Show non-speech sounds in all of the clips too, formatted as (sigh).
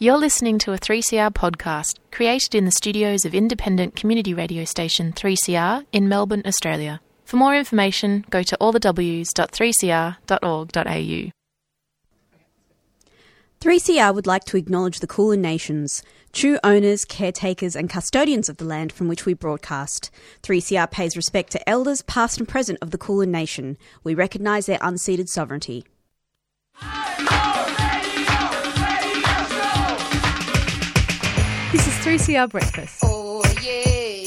You're listening to a 3CR podcast created in the studios of independent community radio station 3CR in Melbourne, Australia. For more information, go to allthews.3cr.org.au. 3CR would like to acknowledge the Kulin Nations, true owners, caretakers, and custodians of the land from which we broadcast. 3CR pays respect to elders, past and present, of the Kulin Nation. We recognise their unceded sovereignty. This is 3CR Breakfast. Oh yeah.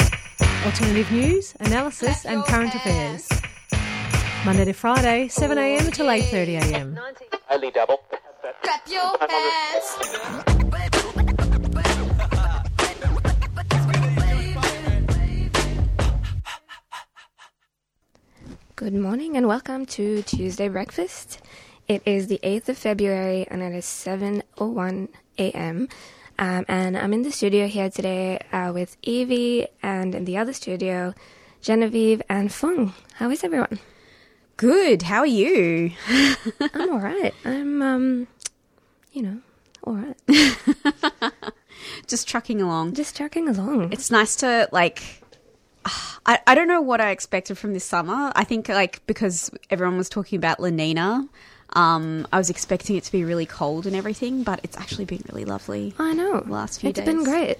Alternative news, analysis, and current affairs. Monday to Friday, 7am until 8.30am. Only double. Clap your hands. Good morning and welcome to Tuesday Breakfast. It is the 8th of February and it is 7.01 a.m. Um, and I'm in the studio here today uh, with Evie and in the other studio, Genevieve and Fung. How is everyone? Good, how are you? (laughs) I'm alright. I'm, um, you know, alright. (laughs) Just trucking along. Just trucking along. It's nice to, like, (sighs) I, I don't know what I expected from this summer. I think, like, because everyone was talking about La Nina, um, I was expecting it to be really cold and everything, but it's actually been really lovely. I know. last few It's been great.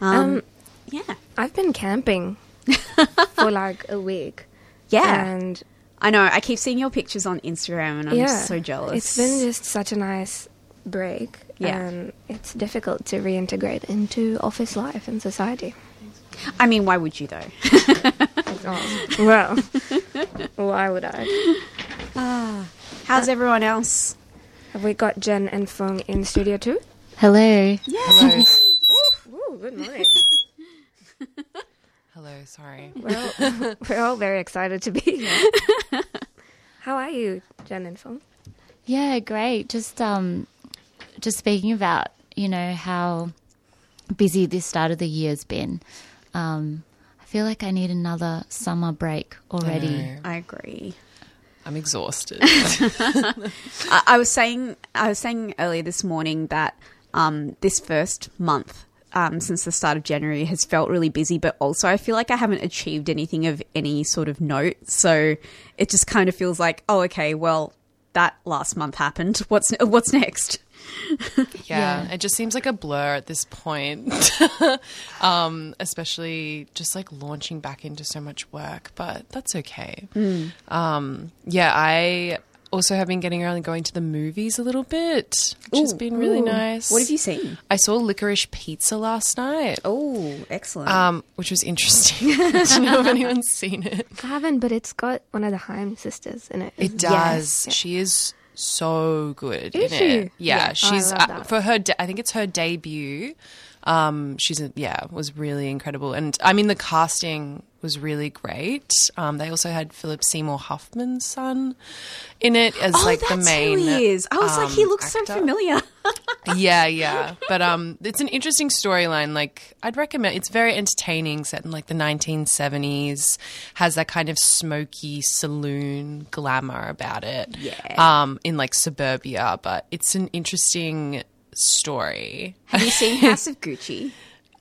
Um, Um, yeah. I've been camping (laughs) for like a week. Yeah. And I know. I keep seeing your pictures on Instagram and I'm yeah, so jealous. It's been just such a nice break. Yeah. And it's difficult to reintegrate into office life and society. I mean, why would you though? Oh, (laughs) well, (laughs) why would I? How's everyone else? Have we got Jen and Fung in studio too? Hello. Hello. Ooh, good morning. (laughs) Hello. Sorry. Well, (laughs) we're all very excited to be here. How are you, Jen and Fung? Yeah, great. Just um just speaking about, you know, how busy this start of the year's been. Um I feel like I need another summer break already. know. I agree. I'm exhausted. (laughs) I, I was saying, I was saying earlier this morning that um, this first month um, since the start of January has felt really busy, but also I feel like I haven't achieved anything of any sort of note. So it just kind of feels like, oh, okay, well, that last month happened. What's what's next? Yeah, Yeah. it just seems like a blur at this point. (laughs) um, especially just like launching back into so much work, but that's okay. Um, yeah, I also have been getting around and going to the movies a little bit, which has been really ooh. nice. What have you seen? I saw Licorice Pizza last night. Oh, excellent. Um, which was interesting. (laughs) I Do you know if anyone's seen it? I haven't, but it's got one of the Haim sisters in it. It does. She is so good Is in she? it. Yeah, Yeah. Oh, she's uh, for her. De- I think it's her debut. Um, she's a, yeah was really incredible, and I mean the casting was really great. Um, they also had Philip Seymour Hoffman's son in it as oh, like the main. who he is. I was like, he um, looks so familiar. (laughs) (laughs) yeah, yeah. But um, it's an interesting storyline. Like, I'd recommend. It's very entertaining, set in like the 1970s. Has that kind of smoky saloon glamour about it. Yeah. Um, in like suburbia, but it's an interesting story. Have you seen (laughs) House of Gucci?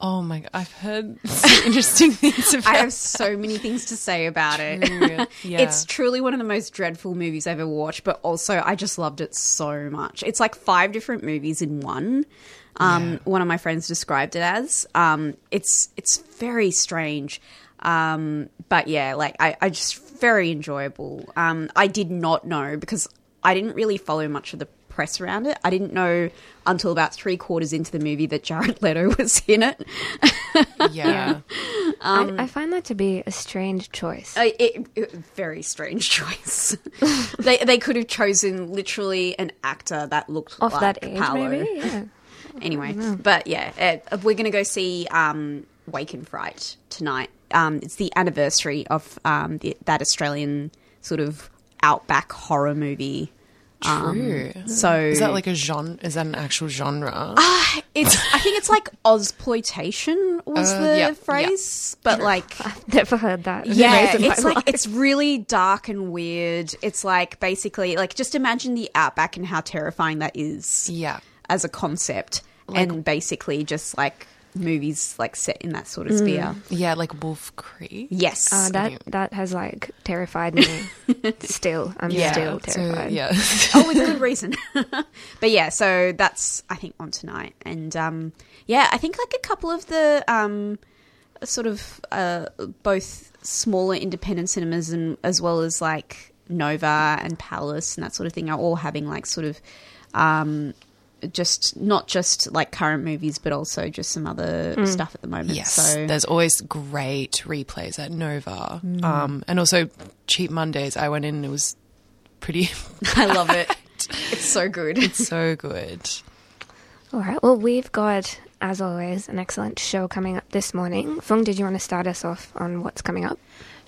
Oh my god, I've heard (laughs) some interesting things (laughs) about. I have so many things to say about it. it. (laughs) Yeah. It's truly one of the most dreadful movies I've ever watched, but also I just loved it so much. It's like five different movies in one. Um, One of my friends described it as. Um, it's it's very strange, um, but yeah, like I, I just very enjoyable. Um, I did not know because I didn't really follow much of the press around it. I didn't know until about three quarters into the movie that Jared (laughs) Leto was in it. yeah. (laughs) I, I find that to be a strange choice. Uh, it, it- very strange (laughs) choice. they they could have chosen literally an actor that looked Off like that age, Paolo. maybe? Yeah. Anyway, but yeah, uh, we're gonna go see um, Wake in Fright tonight. Um, it's the anniversary of um, the, that Australian sort of outback horror movie. True. So is that like a genre? Is that an actual genre? it's? I think it's like Ozploitation was Uh, the yeah, yeah. phrase, but like (laughs) I've Never heard that. Yeah, it's like life. it's really dark and weird. It's like basically like just imagine the outback and how terrifying that is yeah. as a concept. and basically just like movies like set in that sort of sphere. Yeah, like Wolf Creek. Yes. Uh, that that has like terrified me. (laughs) still, I'm still so, terrified. yeah. (laughs) oh, with good reason. (laughs) but yeah, so that's I think on tonight, and um, yeah, I think like a couple of the um, sort of uh, both smaller independent cinemas and as well as like Nova and Palace and that sort of thing are all having like sort of um, just not just like current movies, but also just some other stuff at the moment. Yes, so there's always great replays at Nova, Mm. um, and also Cheap Mondays. I went in; and it was pretty. (laughs) I love it. it's so good. It's so good. All right. Well, we've got, as always, an excellent show coming up this morning. Fung, did you want to start us off on what's coming up?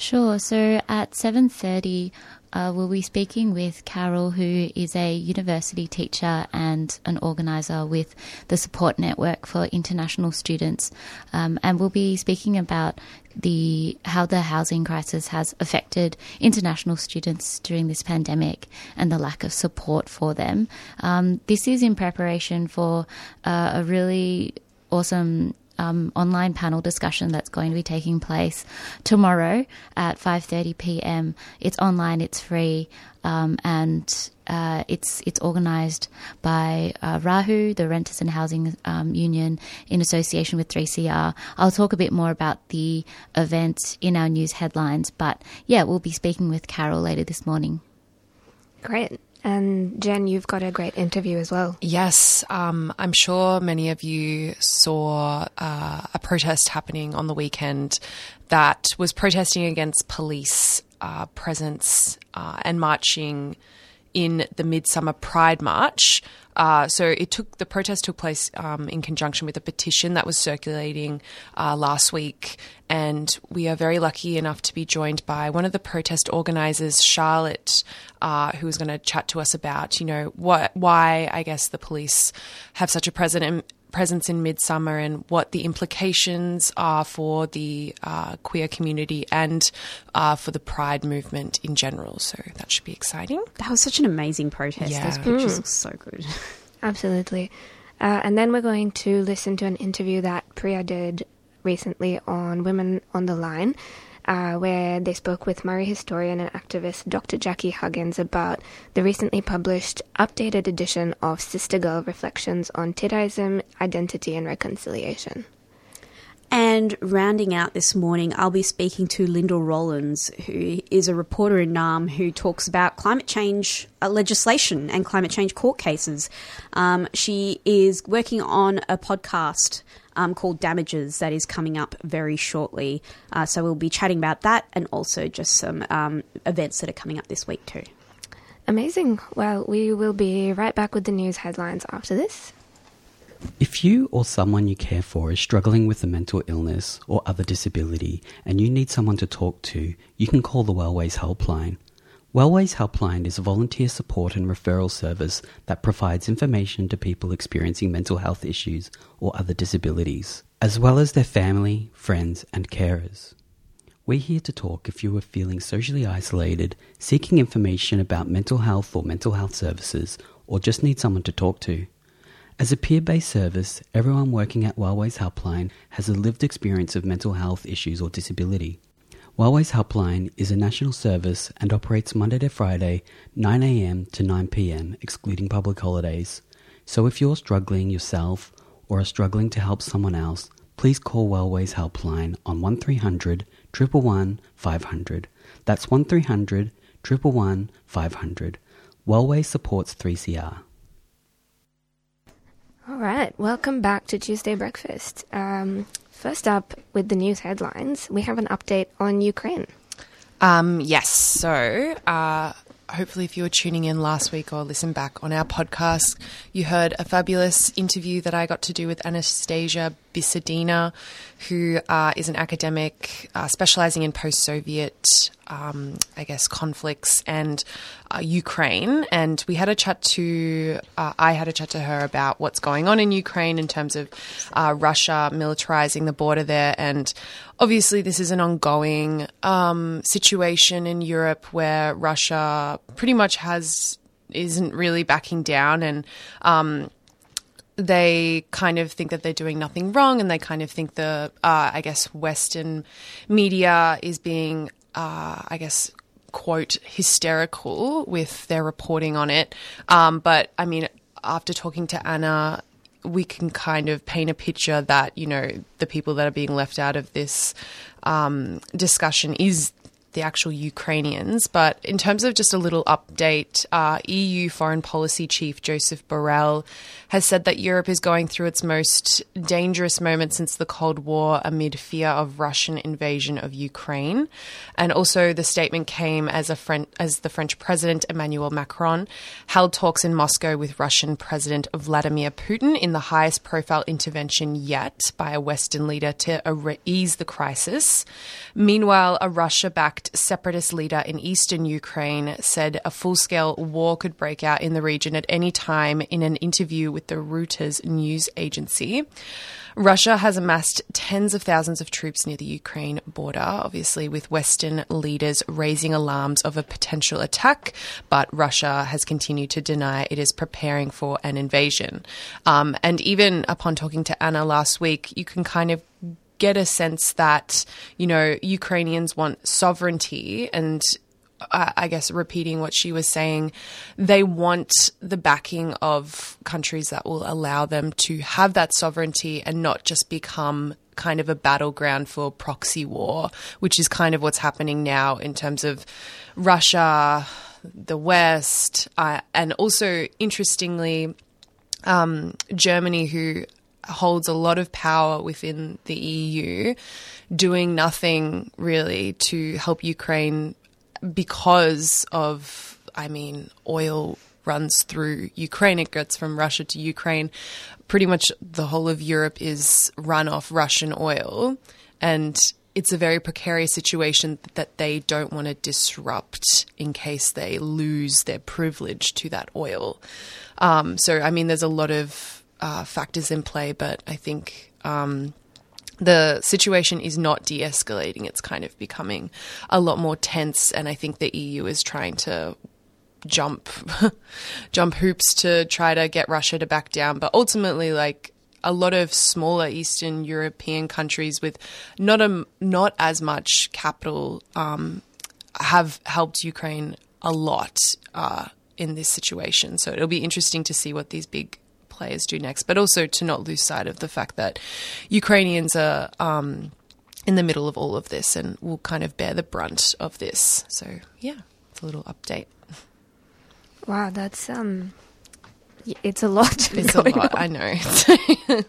Sure. So at seven thirty, uh, we'll be speaking with Carol, who is a university teacher and an organizer with the Support Network for International Students, um, and we'll be speaking about the how the housing crisis has affected international students during this pandemic and the lack of support for them. Um, this is in preparation for uh, a really awesome um, online panel discussion that's going to be taking place tomorrow at 5:30 p.m. It's online, it's free, um, and uh, it's it's organised by uh, Rahu, the Renters and Housing um, Union, in association with 3CR. I'll talk a bit more about the event in our news headlines, but yeah, we'll be speaking with Carol later this morning. Great. And Jen, you've got a great interview as well. Yes, um, I'm sure many of you saw uh, a protest happening on the weekend that was protesting against police uh, presence uh, and marching in the Midsummer Pride March. Uh, so it took the protest took place um, in conjunction with a petition that was circulating uh, last week, and we are very lucky enough to be joined by one of the protest organisers, Charlotte, uh, who is going to chat to us about you know what why I guess the police have such a present presence in Midsummer and what the implications are for the uh, queer community and uh, for the Pride movement in general. So that should be exciting. That was such an amazing protest. Yeah. Those pictures look so good. (laughs) Absolutely. Uh, and then we're going to listen to an interview that Priya did recently on Women on the Line, uh, where they spoke with Murri historian and activist Dr. Jackie Huggins about the recently published updated edition of Sister Girl Reflections on Tiddaism, Identity and Reconciliation. And rounding out this morning, I'll be speaking to Lyndall Rollins, who is a reporter in NAM who talks about climate change uh, legislation and climate change court cases. Um, she is working on a podcast um, called Damages that is coming up very shortly. Uh, so we'll be chatting about that and also just some um, events that are coming up this week too. Amazing. Well, we will be right back with the news headlines after this. If you or someone you care for is struggling with a mental illness or other disability and you need someone to talk to, you can call the Wellways Helpline. Wellways Helpline is a volunteer support and referral service that provides information to people experiencing mental health issues or other disabilities, as well as their family, friends, and carers. We're here to talk if you are feeling socially isolated, seeking information about mental health or mental health services, or just need someone to talk to. As a peer based service, everyone working at Wellways Helpline has a lived experience of mental health issues or disability. Wellways Helpline is a national service and operates Monday to Friday, 9am to 9pm, excluding public holidays. So if you're struggling yourself or are struggling to help someone else, please call Wellways Helpline on 1300 111 500. That's 1300 111 500. Wellways supports 3CR. All right, welcome back to Tuesday Breakfast. Um, first up, with the news headlines, we have an update on Ukraine. Um, yes. So, uh, hopefully, if you were tuning in last week or listen back on our podcast, you heard a fabulous interview that I got to do with Anastasia Bisadina, who uh, is an academic uh, specializing in post Soviet, um, I guess, conflicts and uh, Ukraine. And we had a chat to, uh, I had a chat to her about what's going on in Ukraine in terms of uh, Russia militarizing the border there. And obviously, this is an ongoing um, situation in Europe where Russia pretty much has isn't really backing down and um, they kind of think that they're doing nothing wrong, and they kind of think the, uh, I guess, Western media is being, uh, I guess, quote, hysterical with their reporting on it. Um, but I mean, after talking to Anna, we can kind of paint a picture that, you know, the people that are being left out of this um, discussion is the actual Ukrainians. But in terms of just a little update, uh, EU Foreign Policy Chief Joseph Borrell has said that Europe is going through its most dangerous moment since the Cold War amid fear of Russian invasion of Ukraine. And also, the statement came as a as the French President Emmanuel Macron held talks in Moscow with Russian President Vladimir Putin in the highest profile intervention yet by a Western leader to ease the crisis. Meanwhile, a Russia backed separatist leader in eastern Ukraine said a full scale war could break out in the region at any time in an interview with the Reuters news agency. Russia has amassed tens of thousands of troops near the Ukraine border, obviously, with Western leaders raising alarms of a potential attack, but Russia has continued to deny it is preparing for an invasion. Um, and even upon talking to Anna last week, you can kind of get a sense that, you know, Ukrainians want sovereignty and uh, I guess repeating what she was saying, they want the backing of countries that will allow them to have that sovereignty and not just become kind of a battleground for proxy war, which is kind of what's happening now in terms of Russia, the West, uh, and also interestingly, um, Germany, who holds a lot of power within the EU, doing nothing really to help Ukraine because of, I mean, oil runs through Ukraine. It gets from Russia to Ukraine. Pretty much the whole of Europe is run off Russian oil. And it's a very precarious situation that they don't want to disrupt in case they lose their privilege to that oil. Um, so, I mean, there's a lot of uh, factors in play, but I think um, the situation is not de escalating. It's kind of becoming a lot more tense, and I think the EU is trying to jump (laughs) jump hoops to try to get Russia to back down. But ultimately, like a lot of smaller Eastern European countries with not a not as much capital um, have helped Ukraine a lot uh, in this situation. So it'll be interesting to see what these big players do next, but also to not lose sight of the fact that Ukrainians are. Um, in the middle of all of this, and will kind of bear the brunt of this. So, yeah, it's a little update. Wow, that's um, it's a lot. (laughs) It's a lot, on. I know.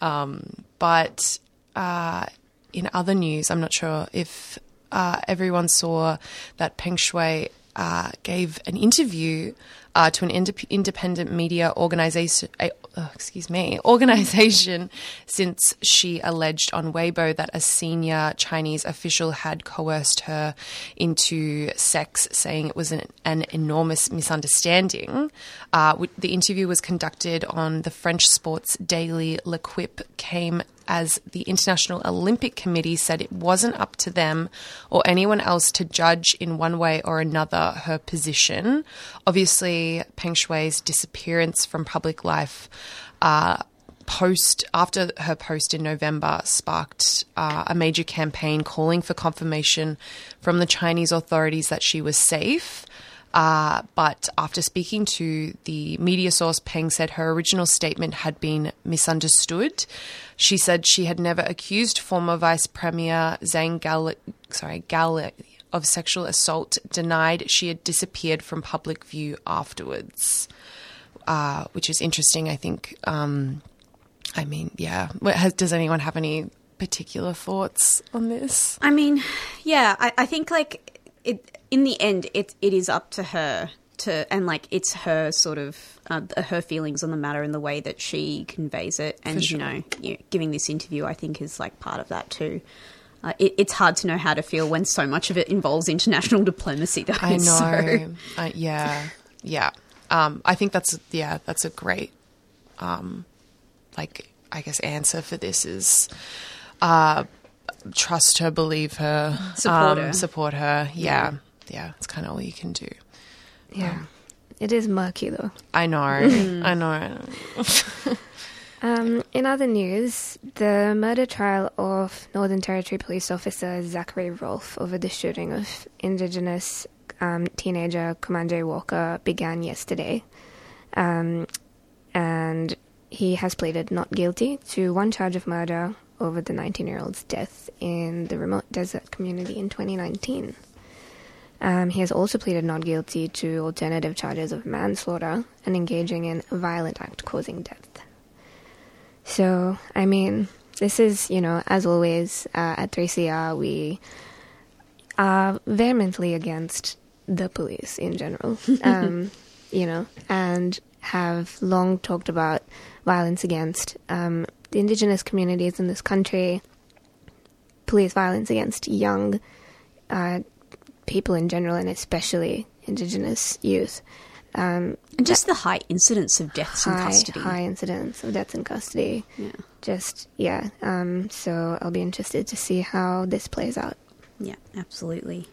(laughs) um, but uh, in other news, I'm not sure if uh, everyone saw that Peng Shuai uh, gave an interview uh, to an indep- independent media organization. Uh, excuse me, (laughs) organization, since she alleged on Weibo that a senior Chinese official had coerced her into sex, saying it was an, an enormous misunderstanding. Uh, the interview was conducted on the French sports daily L'Equipe, came as the International Olympic Committee said it wasn't up to them or anyone else to judge in one way or another her position. Obviously, Peng Shuai's disappearance from public life. Uh, post after her post in November sparked uh, a major campaign calling for confirmation from the Chinese authorities that she was safe. Uh, but after speaking to the media source, Peng said her original statement had been misunderstood. She said she had never accused former Vice Premier Zhang Gal- sorry, Gal- of sexual assault, denied she had disappeared from public view afterwards, uh, which is interesting. I think. Um, I mean, yeah. Has, does anyone have any particular thoughts on this? I mean, yeah, I, I think like it in the end, it it is up to her to and like it's her sort of uh, her feelings on the matter and the way that she conveys it, and sure. you know, you, giving this interview, I think is like part of that too. Uh, it, it's hard to know how to feel when so much of it involves international (laughs) diplomacy. Though, I know. so- Uh, yeah, yeah. Um, I think that's yeah, that's a great, um, like I guess answer for this is, uh, trust her, believe her, Support um, her. support her. Yeah, yeah. It's kind of all you can do. Yeah. it is murky though. I know. I know. (laughs) Um, in other news, the murder trial of Northern Territory police officer Zachary Rolfe over the shooting of Indigenous um, teenager Kumanjayi Walker began yesterday. Um, and he has pleaded not guilty to one charge of murder over the 19 year old's death in the remote desert community in 2019. Um, he has also pleaded not guilty to alternative charges of manslaughter and engaging in a violent act causing death. So, I mean, this is, you know, as always uh, at 3CR, we are vehemently against the police in general, (laughs) um, you know, and have long talked about violence against um, the indigenous communities in this country, police violence against young uh, people in general, and especially indigenous youth. Um, And just the high incidence of deaths in high, custody. high incidence of deaths in custody. Yeah. Just, yeah. Um, so I'll be interested to see how this plays out. Yeah, absolutely.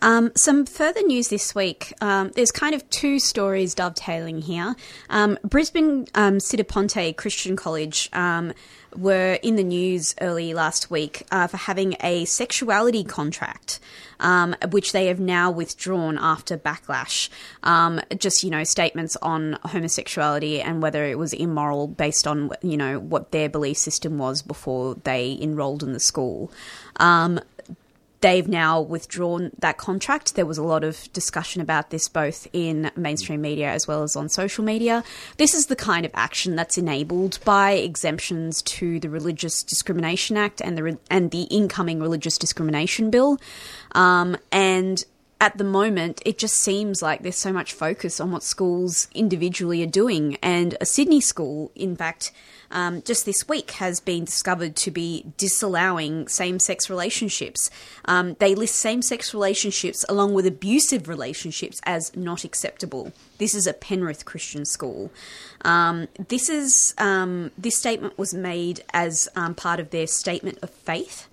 Um, some further news this week. Um, there's kind of two stories dovetailing here. Um, Brisbane um, Ponte Christian College um, were in the news early last week uh, for having a sexuality contract, um, which they have now withdrawn after backlash. Um, just you know statements on homosexuality and whether it was immoral based on you know what their belief system was before they enrolled in the school. Um, they've now withdrawn that contract. There was a lot of discussion about this both in mainstream media as well as on social media. This is the kind of action that's enabled by exemptions to the Religious Discrimination Act and the and the incoming Religious Discrimination Bill. Um, and at the moment, it just seems like there's so much focus on what schools individually are doing. And a Sydney school, in fact, um, just this week has been discovered to be disallowing same sex relationships. Um, they list same sex relationships along with abusive relationships as not acceptable. This is a Penrith Christian school. Um, this is um, this statement was made as um, part of their statement of faith.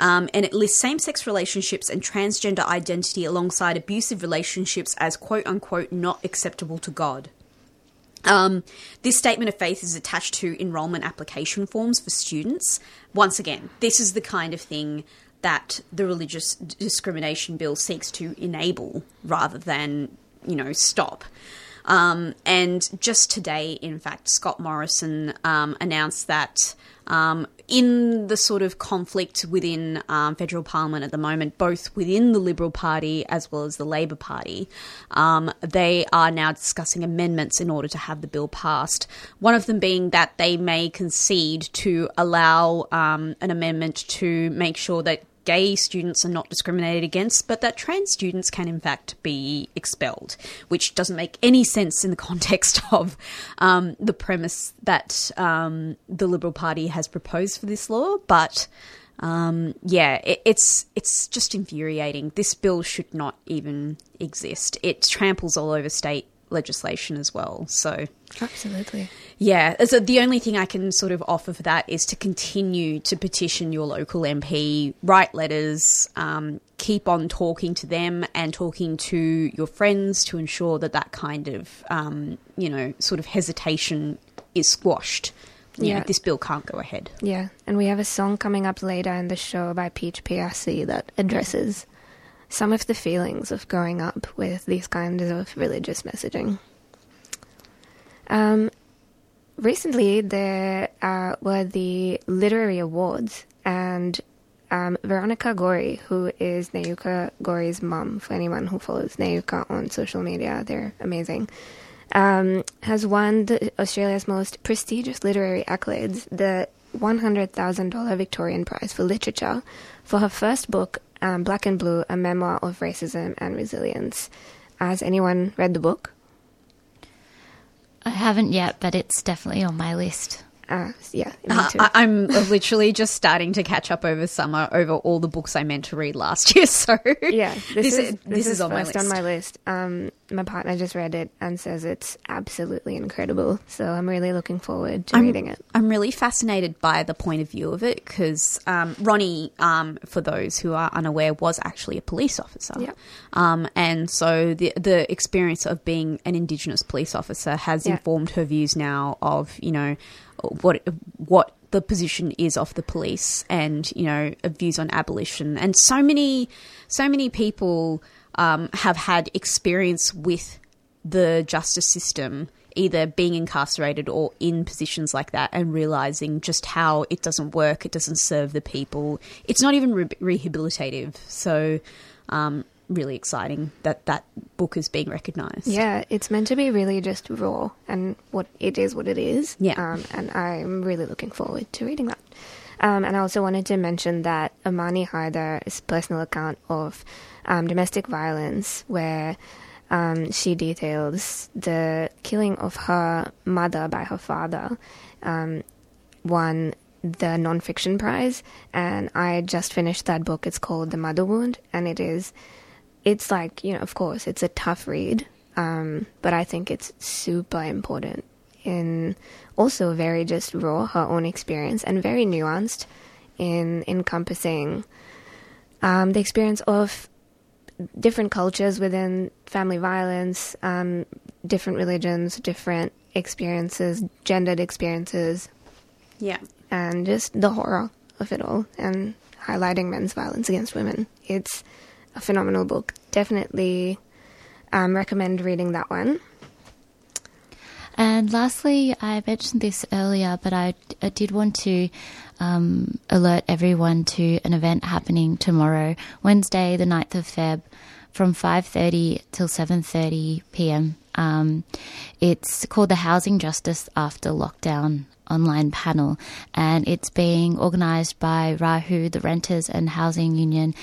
Um, and it lists same sex relationships and transgender identity alongside abusive relationships as quote unquote not acceptable to God. Um, this statement of faith is attached to enrolment application forms for students. Once again, this is the kind of thing that the religious discrimination bill seeks to enable rather than, you know, stop. Um, and just today, in fact, Scott Morrison um, announced that um, in the sort of conflict within um, federal parliament at the moment, both within the Liberal Party as well as the Labor Party, um, they are now discussing amendments in order to have the bill passed. One of them being that they may concede to allow um, an amendment to make sure that gay students are not discriminated against, but that trans students can in fact be expelled, which doesn't make any sense in the (laughs) context of um, the premise that um, the Liberal Party has proposed for this law. But um, yeah, it, it's it's just infuriating. This bill should not even exist. It tramples all over state legislation as well. So Absolutely. yeah, so the only thing I can sort of offer for that is to continue to petition your local MP, write letters, um, keep on talking to them and talking to your friends to ensure that that kind of, um, you know, sort of hesitation is squashed. You know, Yeah. this bill can't go ahead. Yeah, and we have a song coming up later in the show by Peach PRC that addresses some of the feelings of growing up with these kinds of religious messaging. Um, recently, there uh, were the literary awards, and um, Veronica Gorrie, who is Nayuka Gorrie's mum, for anyone who follows Nayuka on social media, they're amazing, um, has won the, Australia's most prestigious literary accolades, the $100,000 Victorian Prize for Literature, for her first book, um, Black and Blue, a memoir of racism and resilience. Has anyone read the book? I haven't yet, but it's definitely on my list. Uh, yeah, Uh. I, I'm literally just starting to catch up over summer over all the books I meant to read last (laughs) year. So yeah, this, this, is is, this is on my list. on my list. Um, my partner just read it and says it's absolutely incredible. So I'm really looking forward to I'm, reading it. I'm really fascinated by the point of view of it because um, Ronnie, um, for those who are unaware, was actually a police officer. Yeah. Um, and so the the experience of being an Indigenous police officer has Yeah. informed her views now of you know what what the position is of the police and you know views on abolition. And so many so many people um, have had experience with the justice system either being incarcerated or in positions like that and realizing just how it doesn't work it doesn't serve the people. It's not even re- rehabilitative. So um, really exciting that that book is being recognized Yeah, it's meant to be really just raw and what it is, what it is. Yeah. Um, and I'm really looking forward to reading that. Um, and I also wanted to mention that Amani Haydar's personal account of um, domestic violence, where um, she details the killing of her mother by her father, um, won the nonfiction prize. And I just finished that book. It's called The Mother Wound, and it is it's like you know of course it's a tough read um, but i think it's super important in also very just raw her own experience and very nuanced in encompassing um, the experience of different cultures within family violence um, different religions different experiences gendered experiences yeah and just the horror of it all and highlighting men's violence against women. It's a phenomenal book. Definitely um, recommend reading that one. And lastly, I mentioned this earlier, but I, I did want to um, alert everyone to an event happening tomorrow, Wednesday, the 9th of Feb, from 5.30 till 7.30 p.m. Um, it's called the Housing Justice After Lockdown online panel, and it's being organised by Rahu, the Renters and Housing Union,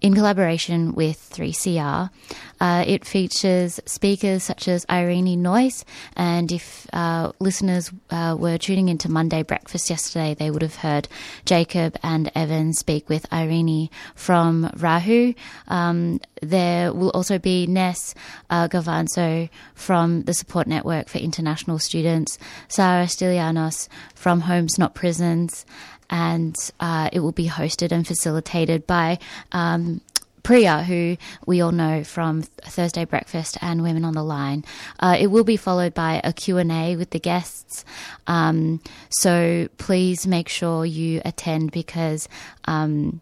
in collaboration with 3CR. Uh, it features speakers such as Irene Noyce, and if uh, listeners uh, were tuning into Monday Breakfast yesterday, they would have heard Jacob and Evan speak with Irene from Rahu. Um, there will also be Ness uh, Gavanzo from the Support Network for International Students, Sarah Stylianos from Homes Not Prisons, and uh, it will be hosted and facilitated by um, Priya, who we all know from Thursday Breakfast and Women on the Line. Uh, it will be followed by a Q&A with the guests. Um, so please make sure you attend because um,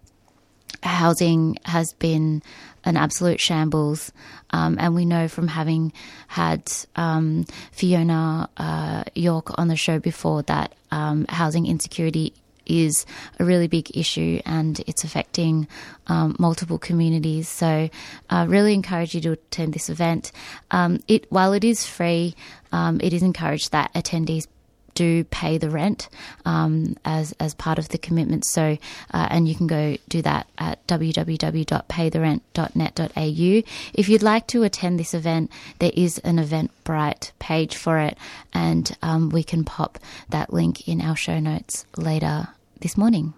housing has been an absolute shambles. Um, and we know from having had um, Fiona uh, York on the show before that um, housing insecurity is a really big issue and it's affecting um, multiple communities. So, I really encourage you to attend this event. Um, it while it is free, um, it is encouraged that attendees do pay the rent um, as as part of the commitment. So, uh, and you can go do that at www.paytherent.net.au. If you'd like to attend this event, there is an Eventbrite page for it, and um, we can pop that link in our show notes later this morning.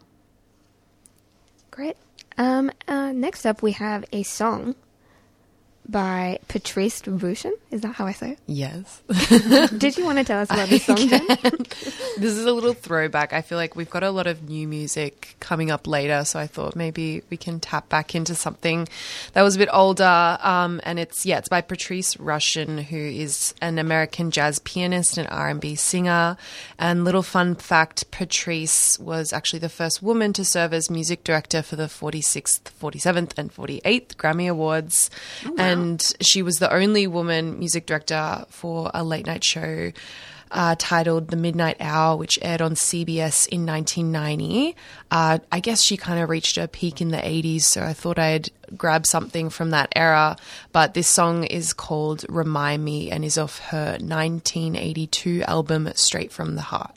Great. Um, uh, next up, we have a song by Patrice Rushen. Is that how I say it? Yes. (laughs) Did you want to tell us about this song, (laughs) this is a little throwback. I feel like we've got a lot of new music coming up later, so I thought maybe we can tap back into something that was a bit older. Um, and it's yeah, it's by Patrice Rushen, who is an American jazz pianist and R and B singer. And little fun fact: Patrice was actually the first woman to serve as music director for the 46th, 47th, and 48th Grammy Awards, and she was the only woman music director for a late night show uh, titled The Midnight Hour, which aired on CBS in 1990. Uh, I guess she kind of reached her peak in the 80s, so I thought I'd grab something from that era. But this song is called Remind Me and is off her 1982 album Straight from the Heart.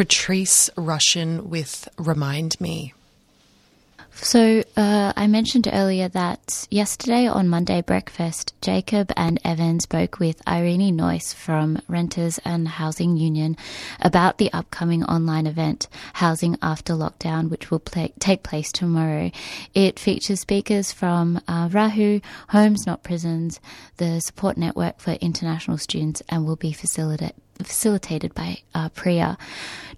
Patrice Rushen with Remind Me. So uh, I mentioned earlier that yesterday on Monday Breakfast, Jacob and Evan spoke with Irene Noyce from Renters and Housing Union about the upcoming online event, Housing After Lockdown, which will play, take place tomorrow. It features speakers from uh, Rahu, Homes Not Prisons, the Support Network for International Students, and will be facilitated facilitated by uh, Priya.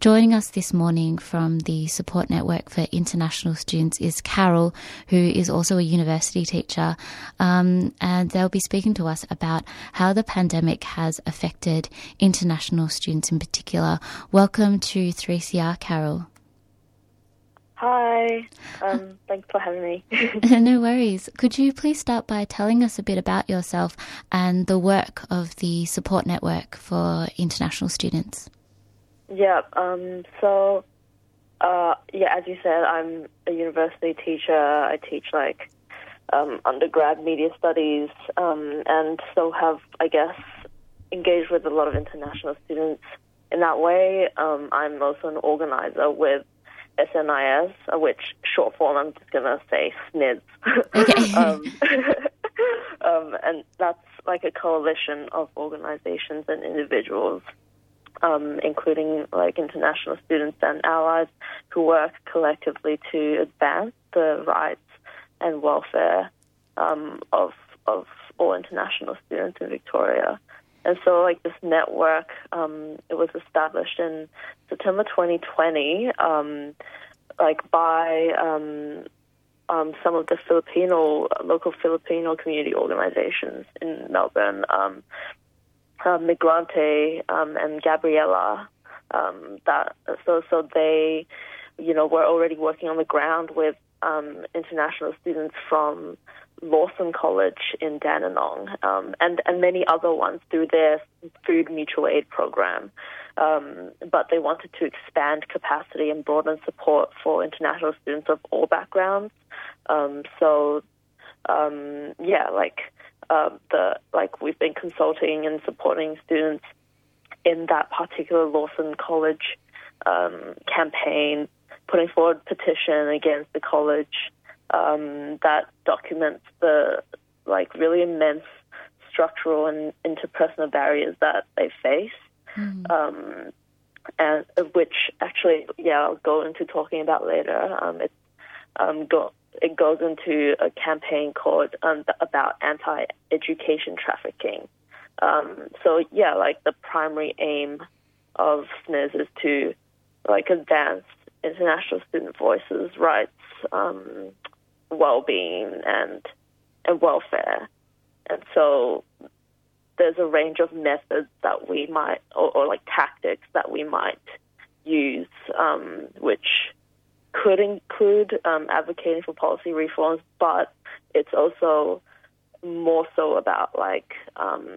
Joining us this morning from the Support Network for International Students is Carol, who is also a university teacher, um, and they'll be speaking to us about how the pandemic has affected international students in particular. Welcome to 3CR, Carol. Hi, um, thanks for having me. (laughs) no worries. Could you please start by telling us a bit about yourself and the work of the support network for international students? yeah, um, so, uh, yeah, as you said, I'm a university teacher. I teach like um, undergrad media studies, um, and so have, I guess, engaged with a lot of international students in that way. Um, I'm also an organizer with SNIS, uh, which short form I'm just gonna say SNIS. Okay. (laughs) um, (laughs) um, and that's like a coalition of organizations and individuals, um, including like international students and allies who work collectively to advance the rights and welfare um, of of all international students in Victoria. And so, like this network, um, it was established in September 2020, um, like by um, um, some of the Filipino local Filipino community organizations in Melbourne, um, uh, Migrante um, and Gabriela. Um, that so so they, you know, were already working on the ground with um, international students from Lawson College in Dandenong, um, and and many other ones through their food mutual aid program. Um, but they wanted to expand capacity and broaden support for international students of all backgrounds. Um, so, um, yeah, like uh, the like we've been consulting and supporting students in that particular Lawson College um, campaign, putting forward petition against the college um, that documents the like really immense structural and interpersonal barriers that they face, um, and which actually, yeah, I'll go into talking about later. Um, it's um, go, it goes into a campaign called um, about anti-education trafficking. Um, so yeah, like the primary aim of SNIS is to like advance international student voices, rights, um, well-being, and and welfare. And so there's a range of methods that we might, or, or like tactics that we might use, um, which could include um, advocating for policy reforms, but it's also more so about like um,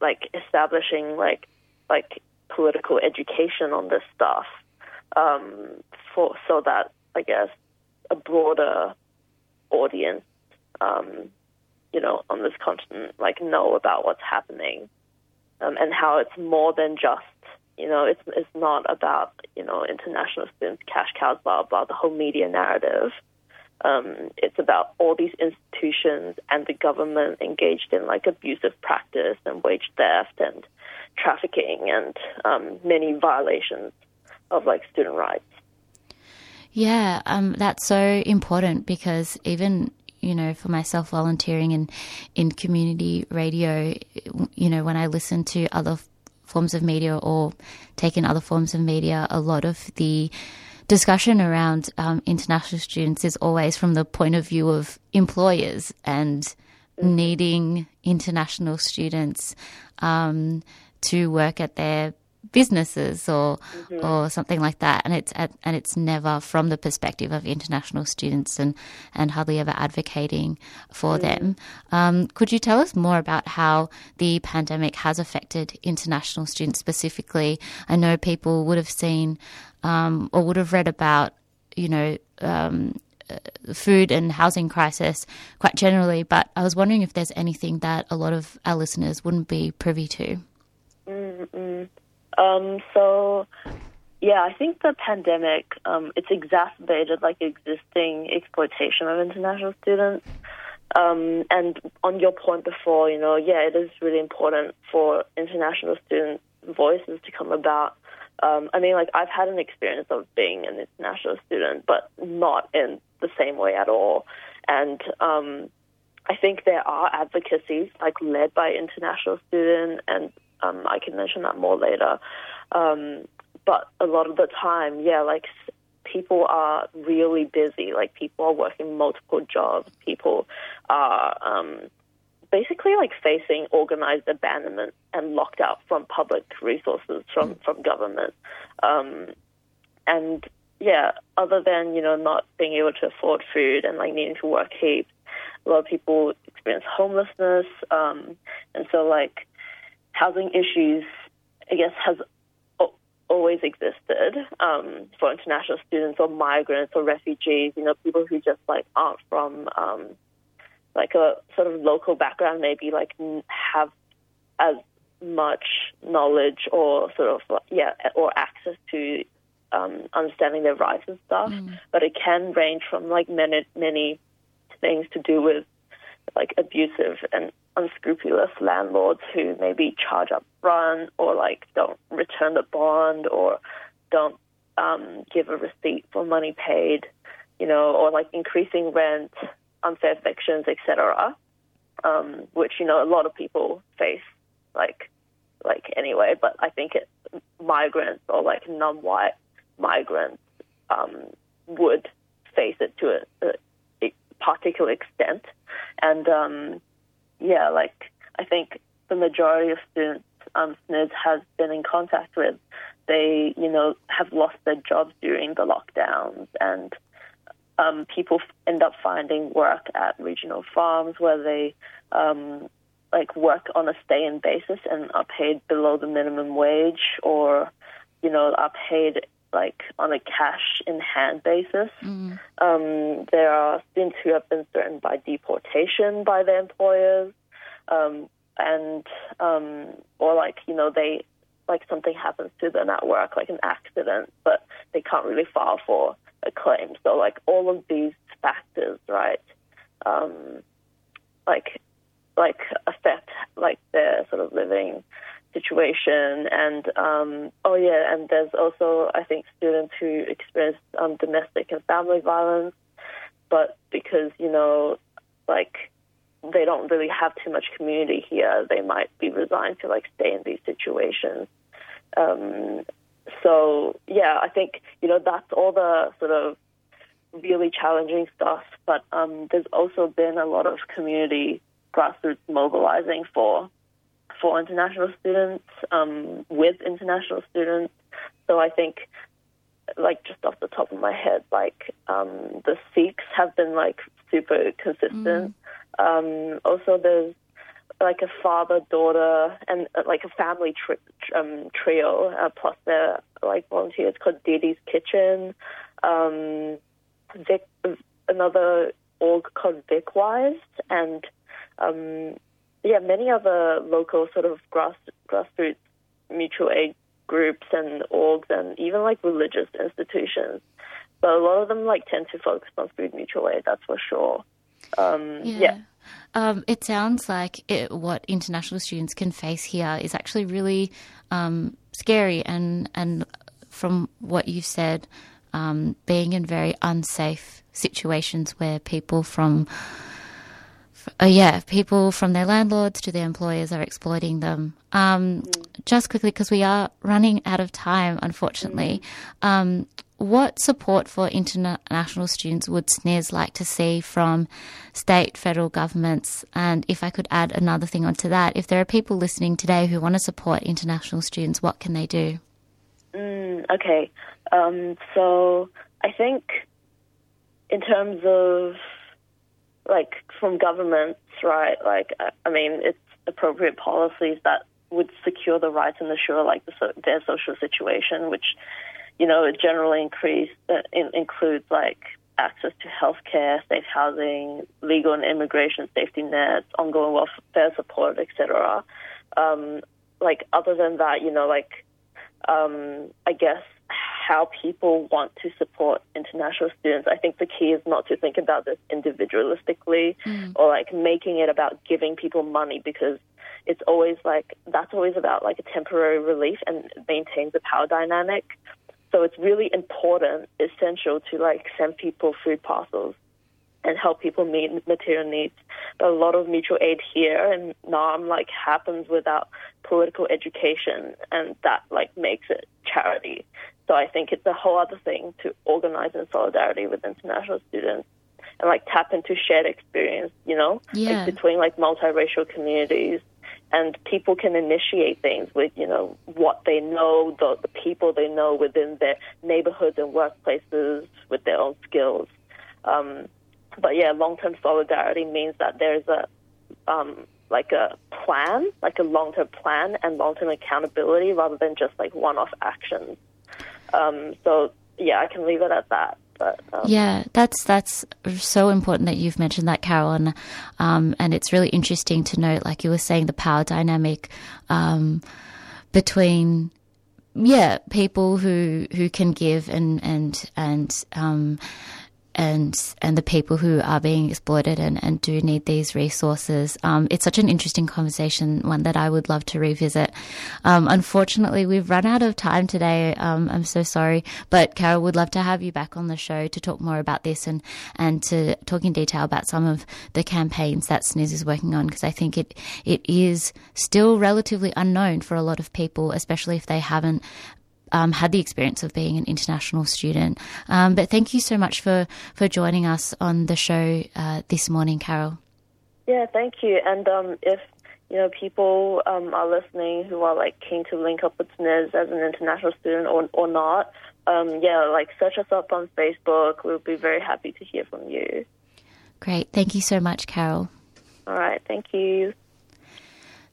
like establishing like like political education on this stuff um, for so that I guess a broader audience, um, you know, on this continent like know about what's happening um, and how it's more than just you know it's it's not about you know international students cash cows blah blah the whole media narrative. Um, it's about all these institutions and the government engaged in like abusive practice and wage theft and trafficking and um, many violations of like student rights. Yeah, um, that's so important because even you know for myself volunteering in in community radio, you know when I listen to other forms of media or take in other forms of media, a lot of the discussion around um, international students is always from the point of view of employers and needing international students um, to work at their businesses or or something like that. And it's at, and it's never from the perspective of international students and and hardly ever advocating for them. Um, could you tell us more about how the pandemic has affected international students specifically? I know people would have seen um, or would have read about you know um, uh, food and housing crisis quite generally but I was wondering if there's anything that a lot of our listeners wouldn't be privy to. Mm-mm. Um, so, yeah, I think the pandemic um, it's exacerbated like existing exploitation of international students. Um, and on your point before, you know, yeah, it is really important for international student voices to come about. Um, I mean, like I've had an experience of being an international student, but not in the same way at all. And um, I think there are advocacies like led by international student, and um, I can mention that more later. Um, but a lot of the time, yeah, like people are really busy. Like people are working multiple jobs. People are um, basically like facing organized abandonment and locked out from public resources from from government. Um, and yeah, other than you know not being able to afford food and like needing to work heaps, a lot of people experience homelessness, um, and so like housing issues, I guess, has always existed um, for international students or migrants or refugees. You know, people who just like aren't from um, like a sort of local background, maybe like have as much knowledge or sort of yeah or access to um, understanding their rights and stuff. But it can range from like many many things to do with like abusive and unscrupulous landlords who maybe charge up front or like don't return the bond or don't um, give a receipt for money paid, you know, or like increasing rent, unfair evictions, etc. Um, which you know a lot of people face, like like anyway. But I think it, migrants or like non-white migrants um, would face it to a, a, a particular extent, and um, yeah, like I think the majority of students um, SNIS has been in contact with, they you know have lost their jobs during the lockdowns, and um, people end up finding work at regional farms where they um, like work on a stay-in basis and are paid below the minimum wage, or you know are paid like on a cash in hand basis. Um, there are students who have been threatened by deportation by their employers, um, and um, or like you know they like something happens to them at work, like an accident, but they can't really file for a claim. So like all of these factors, right? Um, like like affect like their sort of living situation. And um, oh yeah and there's also I think students who experience um, domestic and family violence. But because you know like they don't really have too much community here they might be resigned to like stay in these situations. Um, so yeah I think you know that's all the sort of really challenging stuff. But um, there's also been a lot of community grassroots mobilizing for for international students um, with international students. So I think, like just off the top of my head, like um, the Sikhs have been like super consistent. Um, also, there's like a father daughter and uh, like a family tri- um, trio uh, plus their like volunteers called Didi's Kitchen. Um, Vic, another org called Vicwise and um, yeah, many other local sort of grass grassroots mutual aid groups and orgs and even like religious institutions. But a lot of them like tend to focus on food mutual aid, that's for sure. Um, yeah. Um, it sounds like it, what international students can face here is actually really um, scary, and and from what you've said, um, being in very unsafe situations where people from uh, yeah, people from their landlords to their employers are exploiting them. Um, Just quickly, because we are running out of time, unfortunately, um, what support for international students would SNIS like to see from state, federal governments? And if I could add another thing onto that, if there are people listening today who want to support international students, what can they do? Mm, okay. Um, so I think in terms of like from governments, right? Like I- mean, it's appropriate policies that would secure the rights and assure like the, their social situation, which you know generally increase uh, in, includes like access to healthcare, safe housing, legal and immigration safety nets, ongoing welfare support, etc. Um, like other than that, you know, like um, I guess, how people want to support international students. I think the key is not to think about this individualistically hmm. or like making it about giving people money because it's always like that's always about like a temporary relief and maintains the power dynamic. So it's really important, essential to like send people food parcels and help people meet material needs. But a lot of mutual aid here and Naarm like happens without political education, and that like makes it charity. So I think it's a whole other thing to organize in solidarity with international students and like tap into shared experience, you know, Yeah. like between like multiracial communities. And people can initiate things with, you know, what they know, the, the people they know within their neighborhoods and workplaces with their own skills. Um, but yeah, long-term solidarity means that there's a um, like a plan, like a long-term plan and long-term accountability, rather than just like one-off actions. Um, so yeah, I can leave it at that. But um, Yeah, that's that's so important that you've mentioned that, Carol, and um, and it's really interesting to note, like you were saying, the power dynamic um, between yeah people who who can give and and and um, and and the people who are being exploited and, and do need these resources. Um, it's such an interesting conversation, one that I would love to revisit. Um, unfortunately, we've run out of time today. Um, I'm so sorry, but Carol would love to have you back on the show to talk more about this and and to talk in detail about some of the campaigns that SNIS is working on because I think it it is still relatively unknown for a lot of people, especially if they haven't um, had the experience of being an international student. Um, but thank you so much for, for joining us on the show uh, this morning, Carol. Yeah, thank you. And um, if you know people um, are listening who are like keen to link up with SNIS as an international student or or not, um, yeah, like search us up on Facebook. We'll be very happy to hear from you. Great. Thank you so much, Carol. All right, thank you.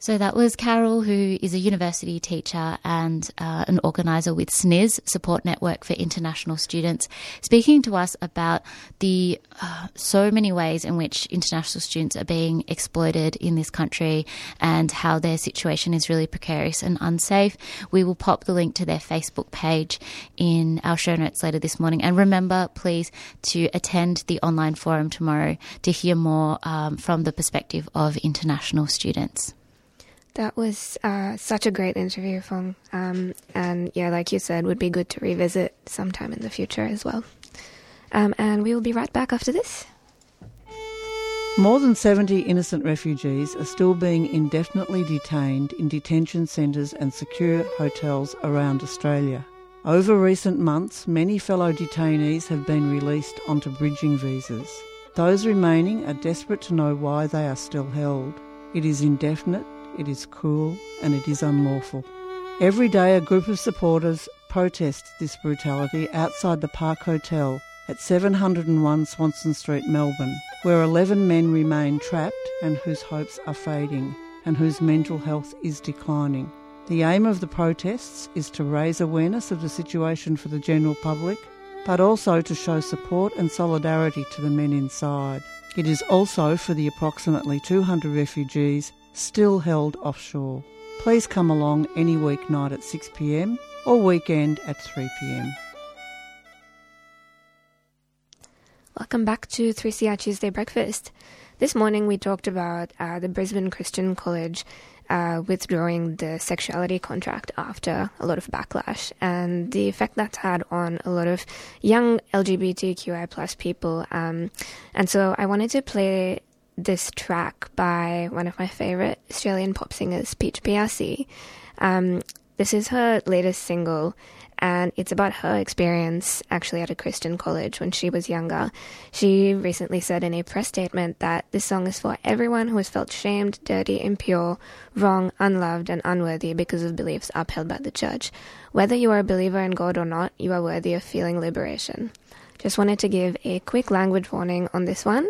So that was Carol, who is a university teacher and uh, an organiser with SNIS, Support Network for International Students, speaking to us about the uh, so many ways in which international students are being exploited in this country and how their situation is really precarious and unsafe. We will pop the link to their Facebook page in our show notes later this morning. And remember, please, to attend the online forum tomorrow to hear more um, from the perspective of international students. That was uh, such a great interview, Fong. Um, and yeah, like you said, would be good to revisit sometime in the future as well. Um, and we will be right back after this. More than 70 innocent refugees are still being indefinitely detained in detention centres and secure hotels around Australia. Over recent months, many fellow detainees have been released onto bridging visas. Those remaining are desperate to know why they are still held. It is indefinite, it is cruel, and it is unlawful. Every day, a group of supporters protest this brutality outside the Park Hotel at 701 Swanston Street, Melbourne, where 11 men remain trapped and whose hopes are fading and whose mental health is declining. The aim of the protests is to raise awareness of the situation for the general public, but also to show support and solidarity to the men inside. It is also for the approximately 200 refugees still held offshore. Please come along any weeknight at 6pm or weekend at 3pm. Welcome back to 3CR Tuesday Breakfast. This morning we talked about uh, the Brisbane Christian College uh, withdrawing the sexuality contract after a lot of backlash and the effect that's had on a lot of young LGBTQI plus people. Um, and so I wanted to play this track by one of my favorite Australian pop singers, Peach PRC. Um, this is her latest single, and it's about her experience actually at a Christian college when she was younger. She recently said in a press statement that this song is for everyone who has felt shamed, dirty, impure, wrong, unloved, and unworthy because of beliefs upheld by the church. Whether you are a believer in God or not, you are worthy of feeling liberation. Just wanted to give a quick language warning on this one.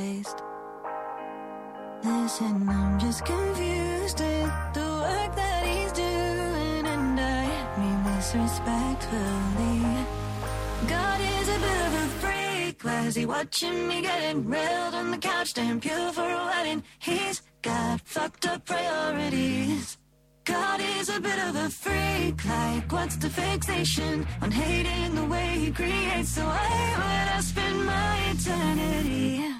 based. Listen, I'm just confused with the work that he's doing, and I mean this respectfully. God is a bit of a freak. Why is he watching me getting railed on the couch, damn pure for a wedding? He's got fucked up priorities. God is a bit of a freak. Like, what's the fixation on hating the way he creates? So why would I spend my eternity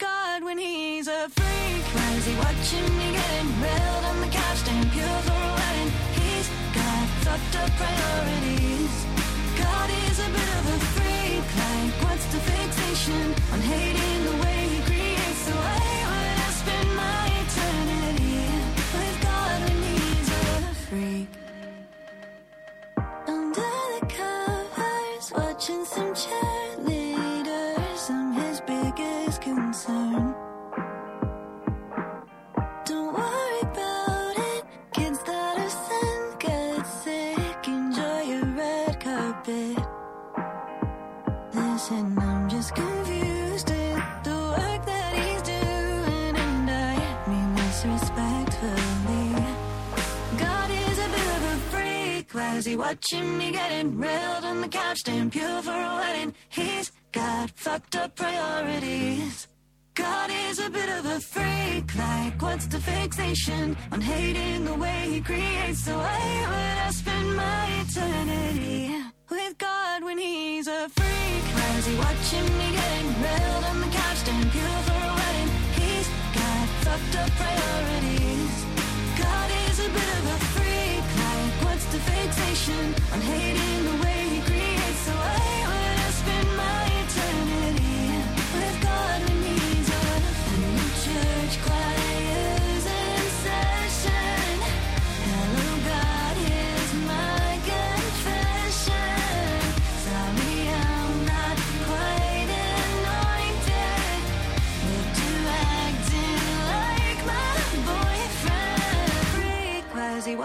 God when he's a freak? Why is he watching me getting railed on the couch, damn pure for a wedding? He's got fucked up priorities. God is a bit of a freak. Like, what's the fixation on hating the way he creates? So why would I spend my eternity with God when he's a freak? Listen, I'm just confused with the work that he's doing, and I mean respectfully. God is a bit of a freak. Why is he watching me getting railed on the couch, damn pure for a wedding? He's got fucked up priorities. God is a bit of a freak. Like, what's the fixation on hating the way he creates? So why would I spend my eternity with God when he's a freak? Why is he watching me getting railed on the couch, damn pure for a wedding? He's got fucked up priorities. God is a bit of a freak. Like, what's the fixation on hating the way he creates? So why would I spend my eternity with God when he's a the church choirs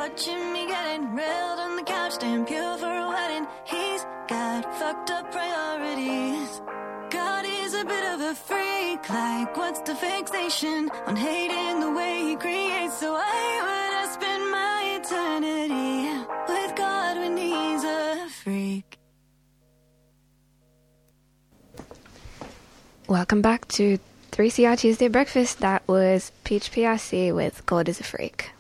watching me getting railed on the couch, damn pure for a wedding? He's got fucked up priorities. God is a bit of a freak. Like, what's the fixation on hating the way he creates? So why would I spend my eternity with God when he's a freak? Welcome back to 3CR Tuesday Breakfast. That was Peach PRC with God is a Freak.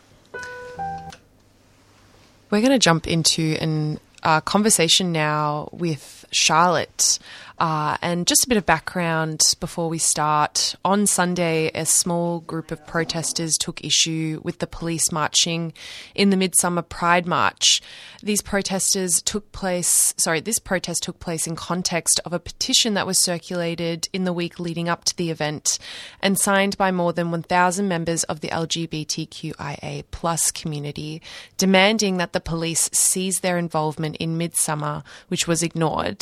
We're going to jump into an uh, conversation now with Charlotte. Uh, and just a bit of background before we start. On Sunday, a small group of protesters took issue with the police marching in the Midsummer Pride March. These protesters took place, sorry, this protest took place in context of a petition that was circulated in the week leading up to the event and signed by more than 1,000 members of the LGBTQIA plus community, demanding that the police cease their involvement in Midsummer, which was ignored.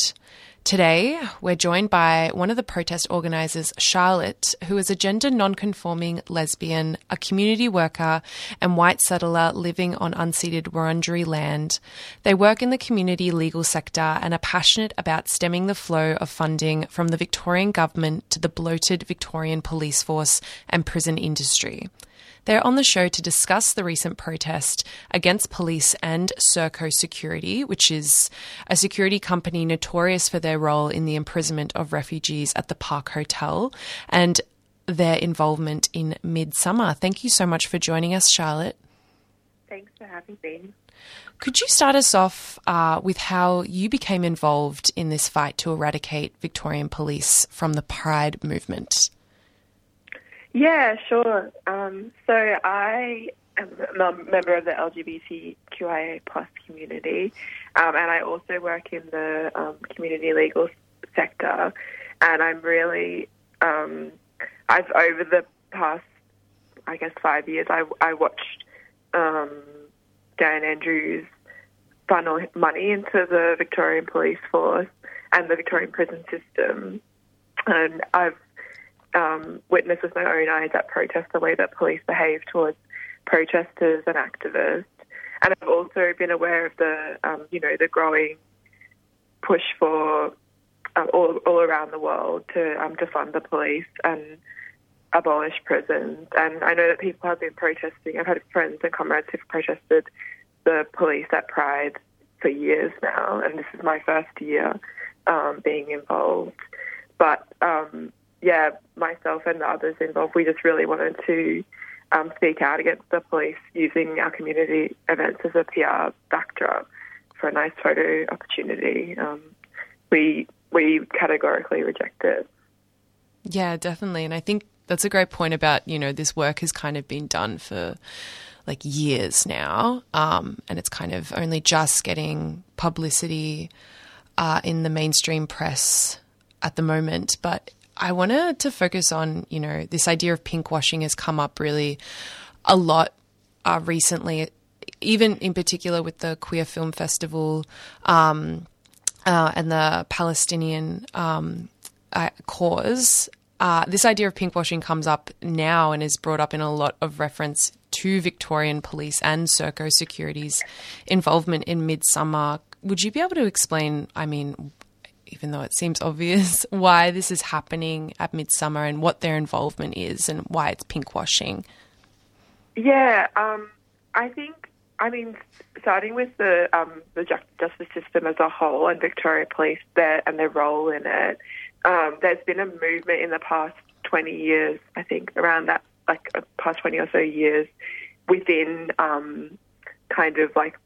Today, we're joined by one of the protest organisers, Charlotte, who is a gender non-conforming lesbian, a community worker, and white settler living on unceded Wurundjeri land. They work in the community legal sector and are passionate about stemming the flow of funding from the Victorian government to the bloated Victorian police force and prison industry. They're on the show to discuss the recent protest against police and Serco Security, which is a security company notorious for their role in the imprisonment of refugees at the Park Hotel and their involvement in Midsummer. Thank you so much for joining us, Charlotte. Thanks for having me. Could you start us off uh, with how you became involved in this fight to eradicate Victorian police from the Pride movement? Yeah, sure. Um, so I am a member of the LGBTQIA plus community, um, and I also work in the um, community legal sector. And I'm really, um, I've over the past, I guess, five years, I, I watched um, Dan Andrews funnel money into the Victorian police force and the Victorian prison system, and I've um, witnessed with my own eyes at protest the way that police behave towards protesters and activists. And I've also been aware of the, um, you know, the growing push for um, all, all around the world to um, defund the police and abolish prisons. And I know that people have been protesting. I've had friends and comrades who've protested the police at Pride for years now, and this is my first year um, being involved. But um, yeah, myself and the others involved, we just really wanted to um, speak out against the police using our community events as a PR backdrop for a nice photo opportunity. Um, we we categorically reject it. Yeah, definitely. And I think that's a great point about, you know, this work has kind of been done for like years now. Um, and it's kind of only just getting publicity uh, in the mainstream press at the moment. But I wanted to focus on, you know, this idea of pink washing has come up really a lot uh, recently, even in particular with the Queer Film Festival um, uh, and the Palestinian um, uh, cause. Uh, this idea of pinkwashing comes up now and is brought up in a lot of reference to Victorian police and Serco Security's involvement in Midsummer. Would you be able to explain, I mean, even though it seems obvious, (laughs) why this is happening at Midsummer and what their involvement is and why it's pinkwashing? Yeah, um, I think. I mean, starting with the um, the justice system as a whole and Victoria Police there and their role in it, um, there's been a movement in the past 20 years, I think, around that, like uh, past 20 or so years, within um, kind of like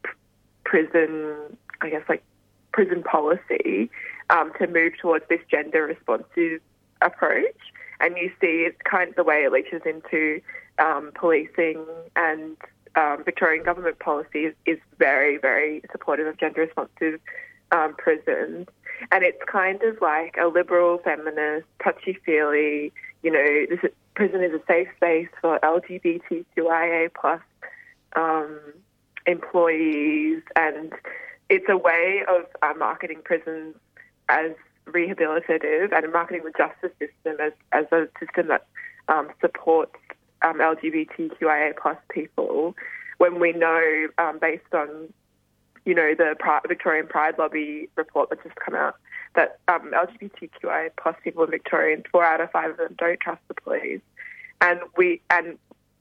prison, I guess, like prison policy um, to move towards this gender responsive approach. And you see it's kind of the way it leaches into um, policing and um, Victorian government policy is, is very, very supportive of gender responsive um, prisons. And it's kind of like a liberal, feminist, touchy feely, you know, this is, prison is a safe space for LGBTQIA plus um, employees. And it's a way of uh, marketing prisons as rehabilitative and marketing the justice system as, as a system that um, supports um, LGBTQIA plus people when we know, um, based on you know the Victorian Pride Lobby report that's just come out, that um, LGBTQIA plus people in Victoria, four out of five of them don't trust the police, and we and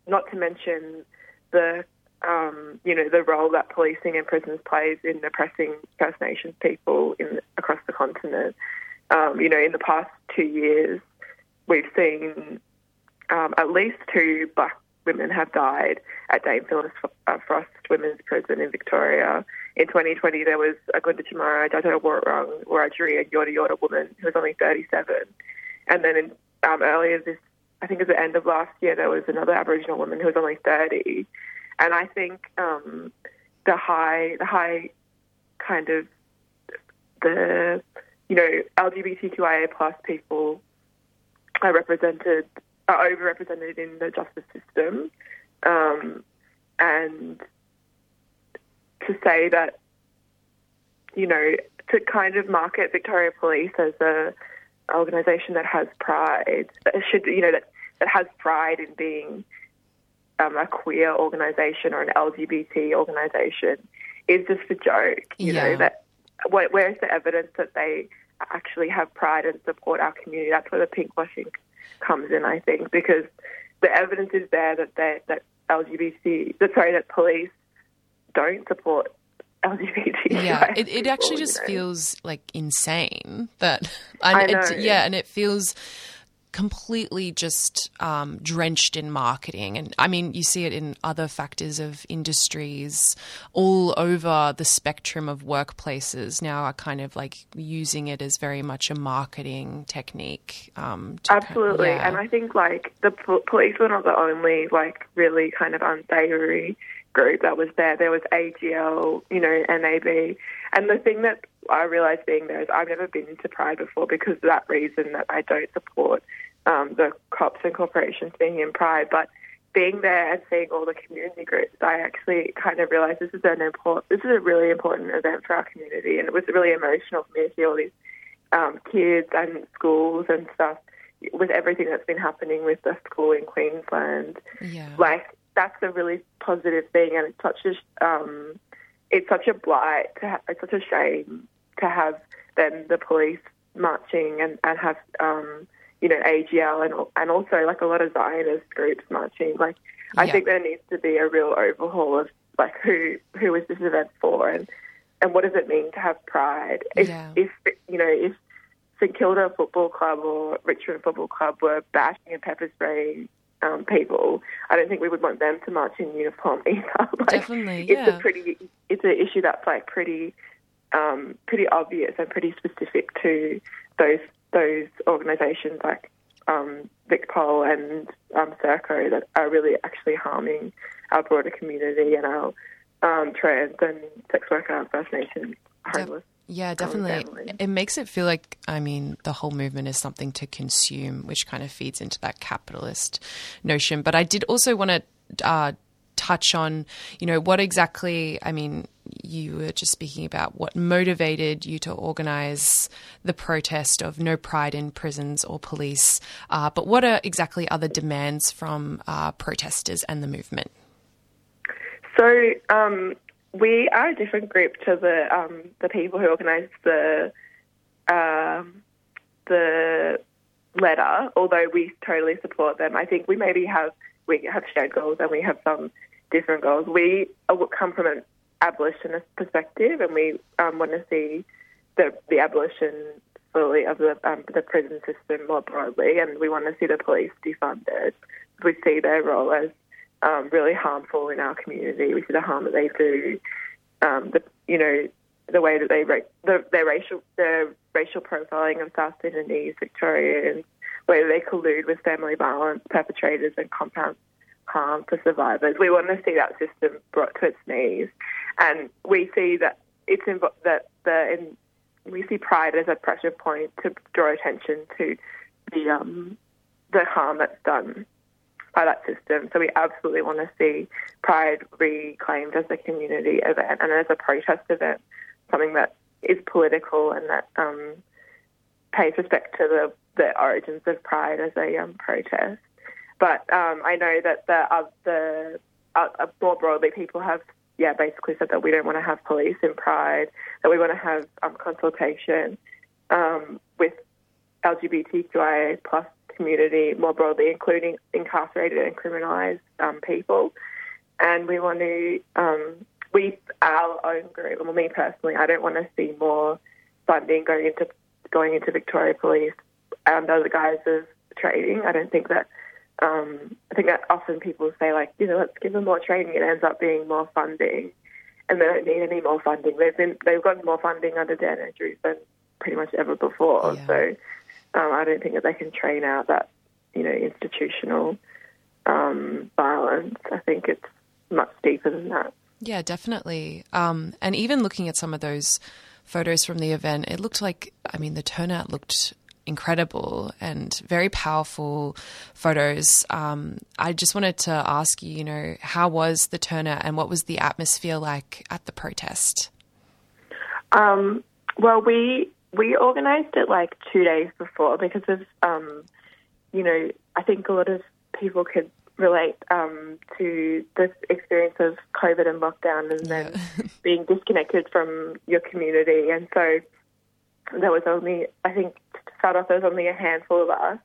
not to mention the um, you know the role that policing and prisons plays in oppressing First Nations people in across the continent. Um, you know, in the past two years, we've seen um, at least two black women have died at Dame Phyllis uh, Frost Women's Prison in Victoria. In 2020, there was a Gunditjmara, Jaja Warrung, Wiradjuri, and Yorta Yorta woman who was only 37. And then in, um, earlier this, I think at the end of last year, there was another Aboriginal woman who was only 30. And I think um, the high, the high kind of the, you know, LGBTQIA plus people are represented are overrepresented in the justice system, um, and to say that you know to kind of market Victoria Police as a organisation that has pride, that should you know that that has pride in being um, a queer organisation or an LGBT organisation is just a joke. You Yeah. know that where, where's the evidence that they actually have pride and support our community? That's where the pinkwashing comes in, I think, because the evidence is there that they, that LGBT, that sorry, that police don't support LGBT. Yeah, it, it actually just feels like insane that, (laughs) I and know. It, yeah, and it feels completely just um, drenched in marketing. And I mean, you see it in other factors of industries all over the spectrum of workplaces now are kind of like using it as very much a marketing technique. Um, to kind- Absolutely, yeah. and I think like the po- police were not the only like really kind of unsavory group that was there. There was AGL, you know, NAB, and the thing that I realised being there is I've never been to Pride before because of that reason that I don't support um, the cops and corporations being in Pride, but. Being there and seeing all the community groups, I actually kind of realised this is an important, this is a really important event for our community, and it was really emotional for me to see all these um, kids and schools and stuff with everything that's been happening with the school in Queensland. Yeah. Like that's a really positive thing, and it's such a um, it's such a blight. To ha- it's such a shame to have then the police marching and, and have, um, you know, AGL and and also like a lot of Zionist groups marching. Like, I Yeah. think there needs to be a real overhaul of like who who is this event for and and what does it mean to have pride? If Yeah. if you know if St Kilda Football Club or Richmond Football Club were bashing and pepper spraying um, people, I don't think we would want them to march in uniform (laughs) either. like, Definitely, it's a pretty it's an issue that's like pretty um, pretty obvious and pretty specific to those those organisations like um, VicPol and um, Serco that are really actually harming our broader community and our um, trans and sex worker and First Nation homeless. Yeah, definitely. It makes it feel like, I mean, the whole movement is something to consume, which kind of feeds into that capitalist notion. But I did also want to uh, touch on, you know, what exactly, I mean, you were just speaking about what motivated you to organize the protest of no pride in prisons or police. Uh, but what are exactly other demands from uh, protesters and the movement? So um, we are a different group to the um, the people who organised the um, the letter. Although we totally support them, I think we maybe have we have shared goals and we have some different goals. We uh, come from an abolitionist perspective, and we um, want to see the the abolition fully of the um, the prison system more broadly, and we want to see the police defunded. We see their role as um, really harmful in our community. We see the harm that they do, um, the you know the way that they ra- the, their racial their racial profiling of South Sudanese Victorians, where they collude with family violence perpetrators and compound harm for survivors. We want to see that system brought to its knees, and we see that it's invo- that the in, we see pride as a pressure point to draw attention to the um, the harm that's done by that system. So we absolutely want to see Pride reclaimed as a community event and as a protest event, something that is political and that um, pays respect to the, the origins of Pride as a um, protest. But um, I know that the, the uh, uh, more broadly, people have yeah basically said that we don't want to have police in Pride, that we want to have um, consultation um, with LGBTQIA plus community more broadly, including incarcerated and criminalised um, people. And we want to, um, we, our own group, well, me personally, I don't want to see more funding going into going into Victoria Police under the guise of trading. I don't think that. Um, I think that often people say like, you know, let's give them more training. It ends up being more funding, and they don't need any more funding. They've been they've gotten more funding under Dan Andrews than pretty much ever before. So um, I don't think that they can train out that, you know, institutional um, violence. I think it's much deeper than that. Yeah, definitely. Um, and even looking at some of those photos from the event, it looked like, I mean, the turnout looked incredible and very powerful photos. Um, I just wanted to ask you, you know, how was the turnout and what was the atmosphere like at the protest? Um, well, we we organised it like two days before because of, um, you know, I think a lot of people could relate um, to the experience of COVID and lockdown and then (laughs) being disconnected from your community. And so there was only, I think, start off, there was only a handful of us.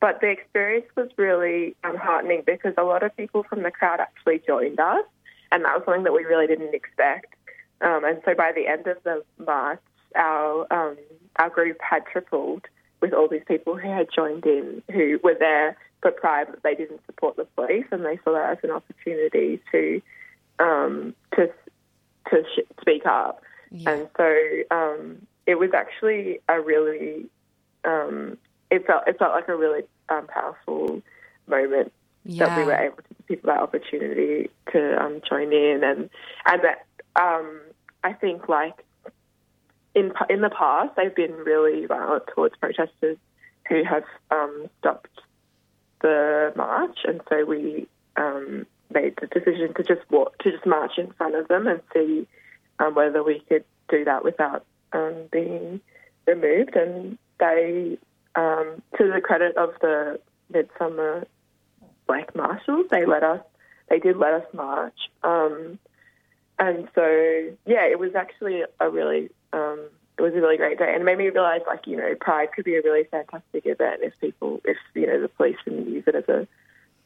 But the experience was really um, heartening because a lot of people from the crowd actually joined us, and that was something that we really didn't expect. Um, and so by the end of the march, our um, our group had tripled with all these people who had joined in, who were there for Pride, but they didn't support the police, and they saw that as an opportunity to um, to to sh- speak up. And so um, it was actually a really um, it felt it felt like a really um, powerful moment that we were able to give people that opportunity to um, join in, and and that um, I think like in in the past they've been really violent towards protesters who have um, stopped the march, and so we um, made the decision to just walk to just march in front of them and see um, whether we could do that without um, being removed. And they, um, to the credit of the Midsummer Black Marshals, they let us. They did let us march. Um, and so, yeah, it was actually a really um, it was a really great day, and it made me realize, like, you know, Pride could be a really fantastic event if people, if you know, the police can use it as a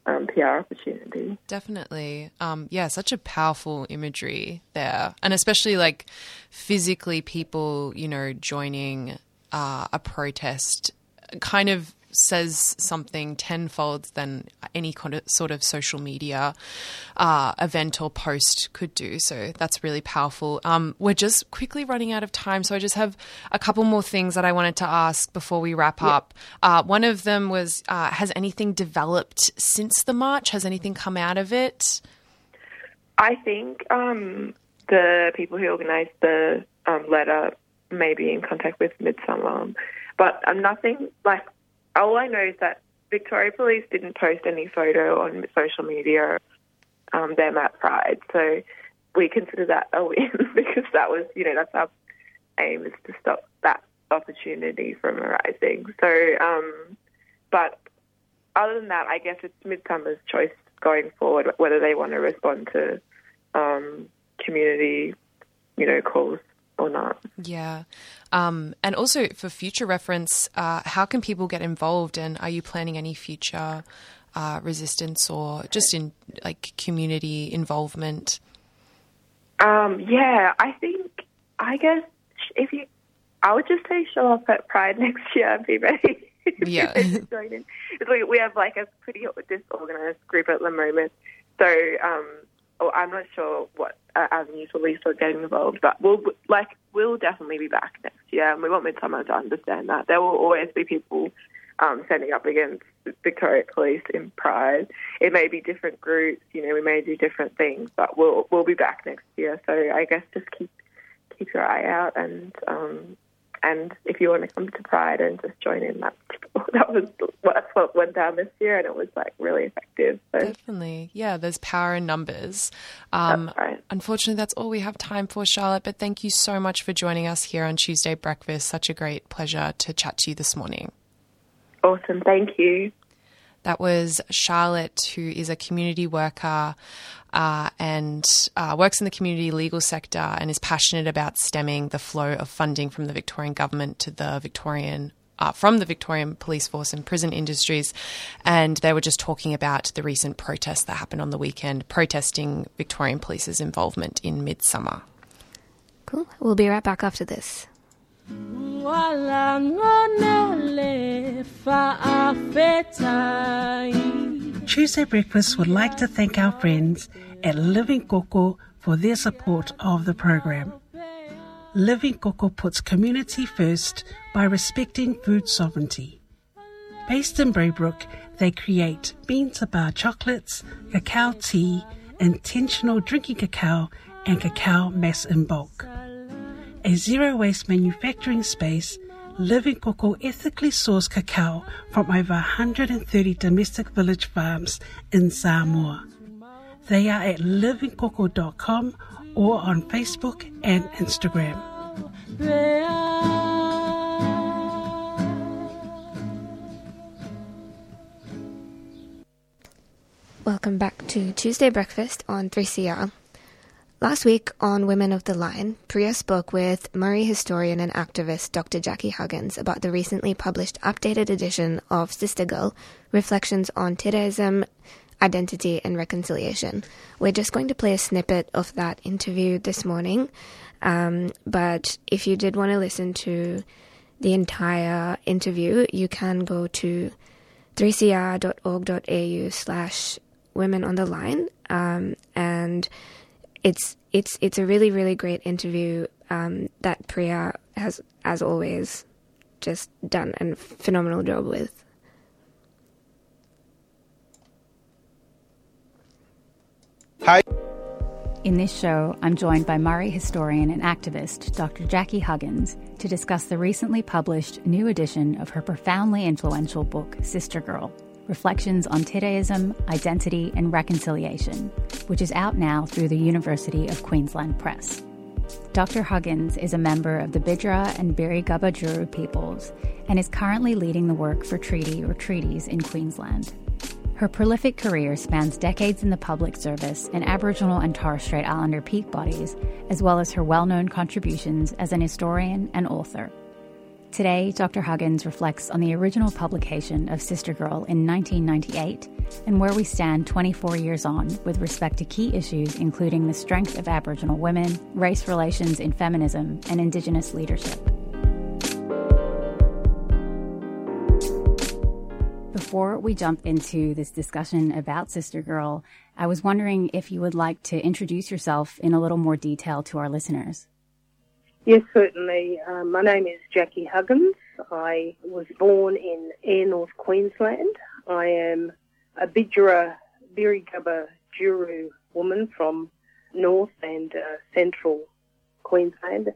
um, PR opportunity. Definitely. Um, yeah, such a powerful imagery there. And especially like physically people, you know, joining uh, a protest kind of says something tenfold than any kind of sort of social media uh, event or post could do. So that's really powerful. Um, we're just quickly running out of time, so I just have a couple more things that I wanted to ask before we wrap up. Uh, one of them was: uh, Has anything developed since the march? Has anything come out of it? I think um, the people who organised the um, letter may be in contact with Midsummer, but um, nothing like. All I know is that Victoria Police didn't post any photo on social media um, them at Pride, so we consider that a win (laughs) because that was, you know, that's our aim is to stop that opportunity from arising. So, um, but other than that, I guess it's Midsummer's choice going forward whether they want to respond to um, community, you know, calls or not. Yeah. Um, and also for future reference, uh, how can people get involved and are you planning any future uh, resistance or just in like community involvement? Um, yeah, I think, I guess if you, I would just say show up at Pride (laughs) next year and be ready. (laughs) Yeah. (laughs) to join in. It's like we have like a pretty disorganized group at the moment. So, um, oh, I'm not sure what uh, avenues will we start getting involved, but we'll like we'll definitely be back next year, and we want Midsummer to understand that there will always be people um, standing up against the Victoria Police in Pride. It may be different groups, you know, we may do different things, but we'll we'll be back next year. So I guess just keep keep your eye out, and um, and if you want to come to Pride and just join in, that's (laughs) that was that's what went down this year, and it was like really effective. So Definitely. Yeah, there's power in numbers. Um, That's right. Unfortunately, that's all we have time for, Charlotte, but thank you so much for joining us here on Tuesday Breakfast. Such a great pleasure to chat to you this morning. awesome, thank you. That was Charlotte, who is a community worker uh, and uh, works in the community legal sector and is passionate about stemming the flow of funding from the Victorian government to the Victorian. Uh, from the Victorian police force and prison industries, and they were just talking about the recent protests that happened on the weekend, protesting Victorian police's involvement in Midsummer. Cool. We'll be right back after this. Tuesday Breakfast would like to thank our friends at Living Coco for their support of the program. Living Coco puts community first by respecting food sovereignty. Based in Braybrook, they create bean to bar chocolates, cacao tea, intentional drinking cacao, and cacao mass in bulk. A zero waste manufacturing space, Living Coco ethically sourced cacao from over 130 domestic village farms in Samoa. They are at livingcoco.com or on Facebook and Instagram. Welcome back to Tuesday Breakfast on 3CR. Last week on Women on the Line, Priya spoke with Murri historian and activist Dr. Jackie Huggins about the recently published updated edition of Sister Girl Reflections on Tiddaism, Identity and Reconciliation. We're just going to play a snippet of that interview this morning, um, but if you did want to listen to the entire interview, you can go to 3cr.org.au slash women on the line um, and it's it's it's a really really great interview um, that Priya has as always just done a phenomenal job with. Hi. In this show, I'm joined by Murri historian and activist Dr. Jackie Huggins to discuss the recently published new edition of her profoundly influential book, Sister Girl Reflections on Tiddaism, Identity and Reconciliation, which is out now through the University of Queensland Press. Dr. Huggins is a member of the Bidjara and Birigubba Juru peoples and is currently leading the work for Treaty or Treaties in Queensland. Her prolific career spans decades in the public service in Aboriginal and Torres Strait Islander peak bodies, as well as her well known contributions as an historian and author. Today, Dr. Huggins reflects on the original publication of Sister Girl in 1998 and where we stand 24 years on with respect to key issues including the strength of Aboriginal women, race relations in feminism, and Indigenous leadership. Before we jump into this discussion about Sister Girl, I was wondering if you would like to introduce yourself in a little more detail to our listeners. Yes, certainly. Um, my name is Jackie Huggins. I was born in Ayr North, Queensland. I am a Bidjara Birigubba Juru woman from North and uh, Central Queensland.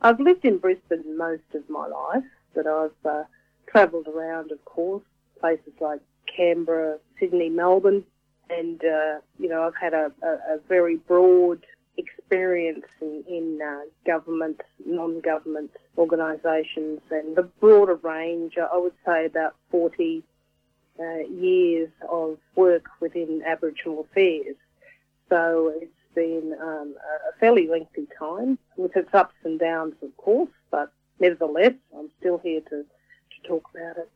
I've lived in Brisbane most of my life, but I've uh, travelled around, of course, places like Canberra, Sydney, Melbourne, and, uh, you know, I've had a, a, a very broad experience in, in uh, government, non-government organisations, and the broader range. I would say about 40 uh, years of work within Aboriginal affairs. So it's been um, a fairly lengthy time, with its ups and downs, of course, but nevertheless, I'm still here to, to talk about it.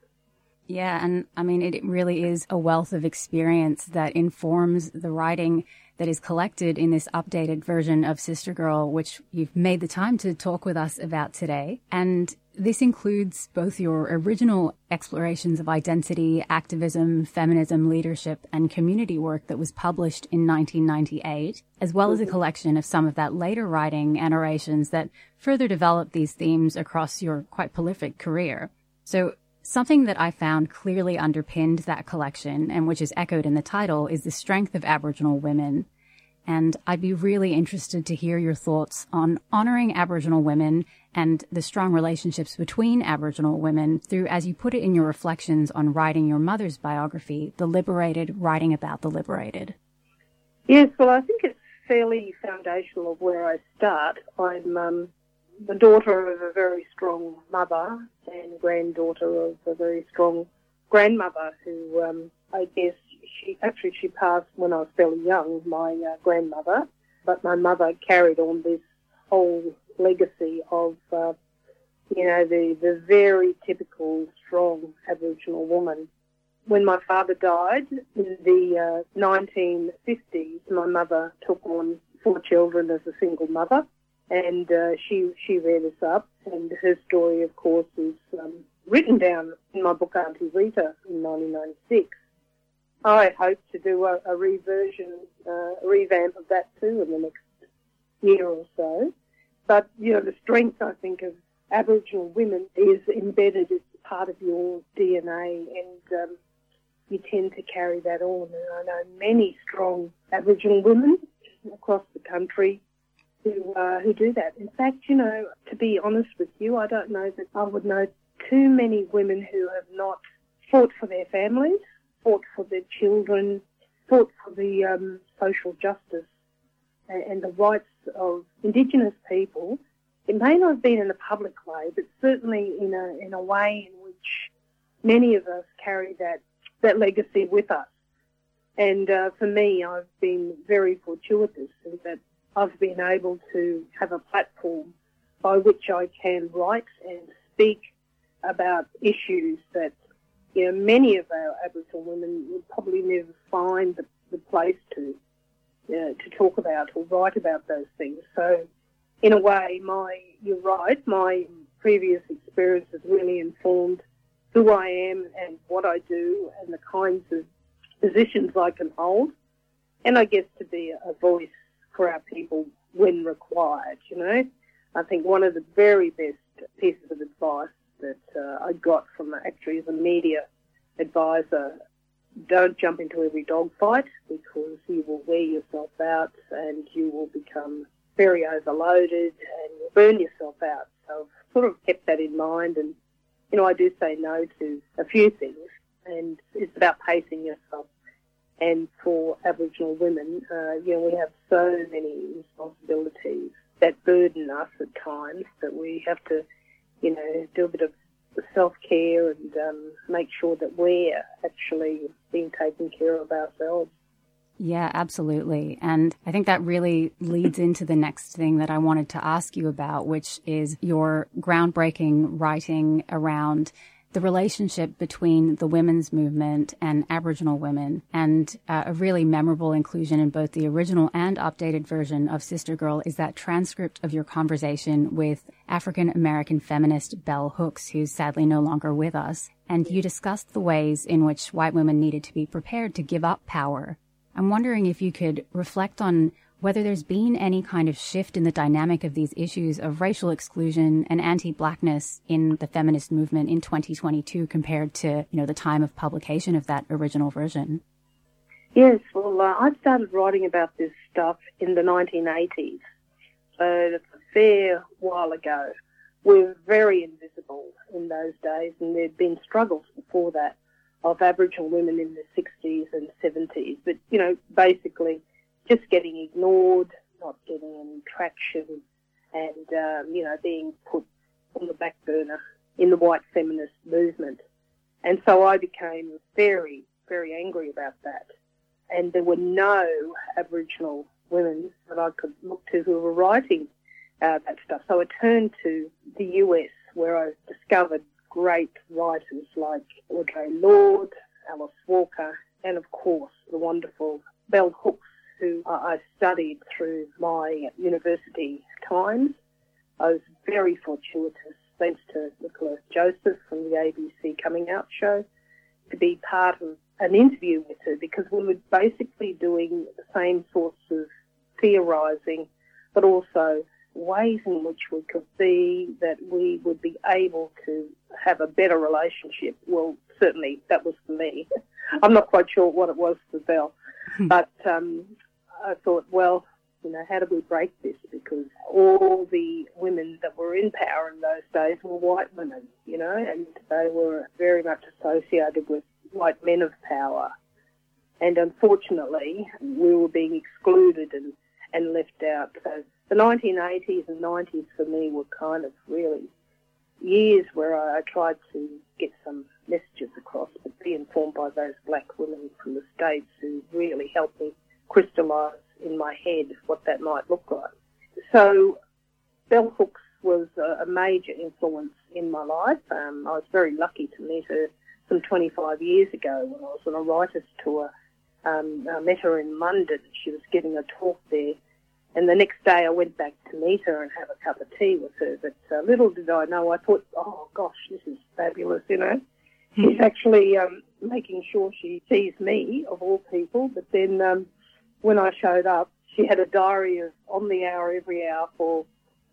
Yeah, and I mean, it really is a wealth of experience that informs the writing that is collected in this updated version of Sister Girl, which you've made the time to talk with us about today. And this includes both your original explorations of identity, activism, feminism, leadership, and community work that was published in 1998, as well as a collection of some of that later writing and orations that further developed these themes across your quite prolific career. So Something that I found clearly underpinned that collection, and which is echoed in the title, is the strength of Aboriginal women. And I'd be really interested to hear your thoughts on honoring Aboriginal women and the strong relationships between Aboriginal women through, as you put it in your reflections on writing your mother's biography, The Liberated, Writing About the Liberated. Yes, well, I think it's fairly foundational of where I start. I'm um, the daughter of a very strong mother and granddaughter of a very strong grandmother who um, I guess she actually she passed when I was fairly young, my uh, grandmother, but my mother carried on this whole legacy of uh, you know the the very typical strong Aboriginal woman. When my father died in the uh, 1950s, my mother took on four children as a single mother and uh, she she read us up, and her story, of course, is um, written down in my book Auntie Rita in 1996. I hope to do a, a reversion, uh, a revamp of that too in the next year or so. But you know, the strength I think of Aboriginal women is embedded as part of your DNA, and um, you tend to carry that on. And I know many strong Aboriginal women across the country who uh, who do that. In fact, you know, to be honest with you, I don't know that I would know too many women who have not fought for their families, fought for their children, fought for the um, social justice and, and the rights of Indigenous people. It may not have been in a public way, but certainly in a in a way in which many of us carry that that legacy with us. And uh, for me, I've been very fortuitous in that I've been able to have a platform by which I can write and speak about issues that you know many of our Aboriginal women would probably never find the, the place to to talk about or write about those things. So, in a way, my you're right. My previous experience has really informed who I am and what I do and the kinds of positions I can hold, and I guess to be a voice for our people when required, you know. I think one of the very best pieces of advice that uh, I got from actually as a media advisor, don't jump into every dogfight because you will wear yourself out and you will become very overloaded and you'll burn yourself out. So I've sort of kept that in mind and, you know, I do say no to a few things and it's about pacing yourself and for Aboriginal women, uh, you know, we have so many responsibilities that burden us at times that we have to, you know, do a bit of self care and um, make sure that we're actually being taken care of ourselves. Yeah, absolutely. And I think that really leads into the next thing that I wanted to ask you about, which is your groundbreaking writing around the relationship between the women's movement and Aboriginal women, and uh, a really memorable inclusion in both the original and updated version of Sister Girl is that transcript of your conversation with African American feminist Bell Hooks, who's sadly no longer with us. And you discussed the ways in which white women needed to be prepared to give up power. I'm wondering if you could reflect on whether there's been any kind of shift in the dynamic of these issues of racial exclusion and anti-blackness in the feminist movement in 2022 compared to, you know, the time of publication of that original version. Yes, well, uh, I started writing about this stuff in the 1980s, so that's a fair while ago. We were very invisible in those days, and there'd been struggles before that of Aboriginal women in the 60s and 70s, but, you know, basically just getting ignored, not getting any traction, and um, you know being put on the back burner in the white feminist movement. And so I became very, very angry about that. And there were no Aboriginal women that I could look to who were writing uh, that stuff. So I turned to the US where I discovered great writers like Audre Lorde, Alice Walker, and of course the wonderful Bell Hooks who I studied through my university times. I was very fortuitous, thanks to Nicola Joseph from the ABC Coming Out show, to be part of an interview with her because we were basically doing the same sorts of theorising, but also ways in which we could see that we would be able to have a better relationship. Well, certainly that was for me. (laughs) I'm not quite sure what it was for Bell, but um, I thought, well, you know, how do we break this? Because all the women that were in power in those days were white women, you know, and they were very much associated with white men of power. And unfortunately, we were being excluded and, and left out. So the 1980s and 90s for me were kind of really years where I, I tried to get some messages across, but be informed by those black women from the States who really helped me crystallise in my head what that might look like. So Bell Hooks was a, a major influence in my life. Um, I was very lucky to meet her some 25 years ago when I was on a writer's tour. Um, I met her in London. She was giving a talk there. And the next day I went back to meet her and have a cup of tea with her. But uh, little did I know, I thought, oh gosh, this is fabulous, you know. She's actually um, making sure she sees me, of all people. But then um, when I showed up, she had a diary of on the hour every hour for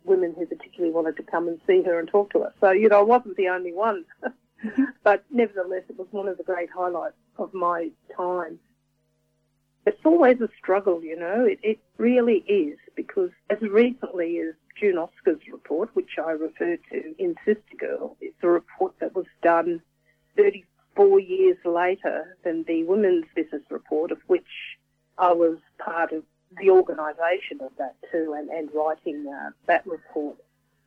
women who particularly wanted to come and see her and talk to us. So, you know, I wasn't the only one. (laughs) but nevertheless, it was one of the great highlights of my time. It's always a struggle, you know, it, it really is, because as recently as June Oscar's report, which I referred to in Sister Girl, it's a report that was done 34 years later than the Women's Business Report, of which I was part of the organisation of that too and, and writing uh, that report.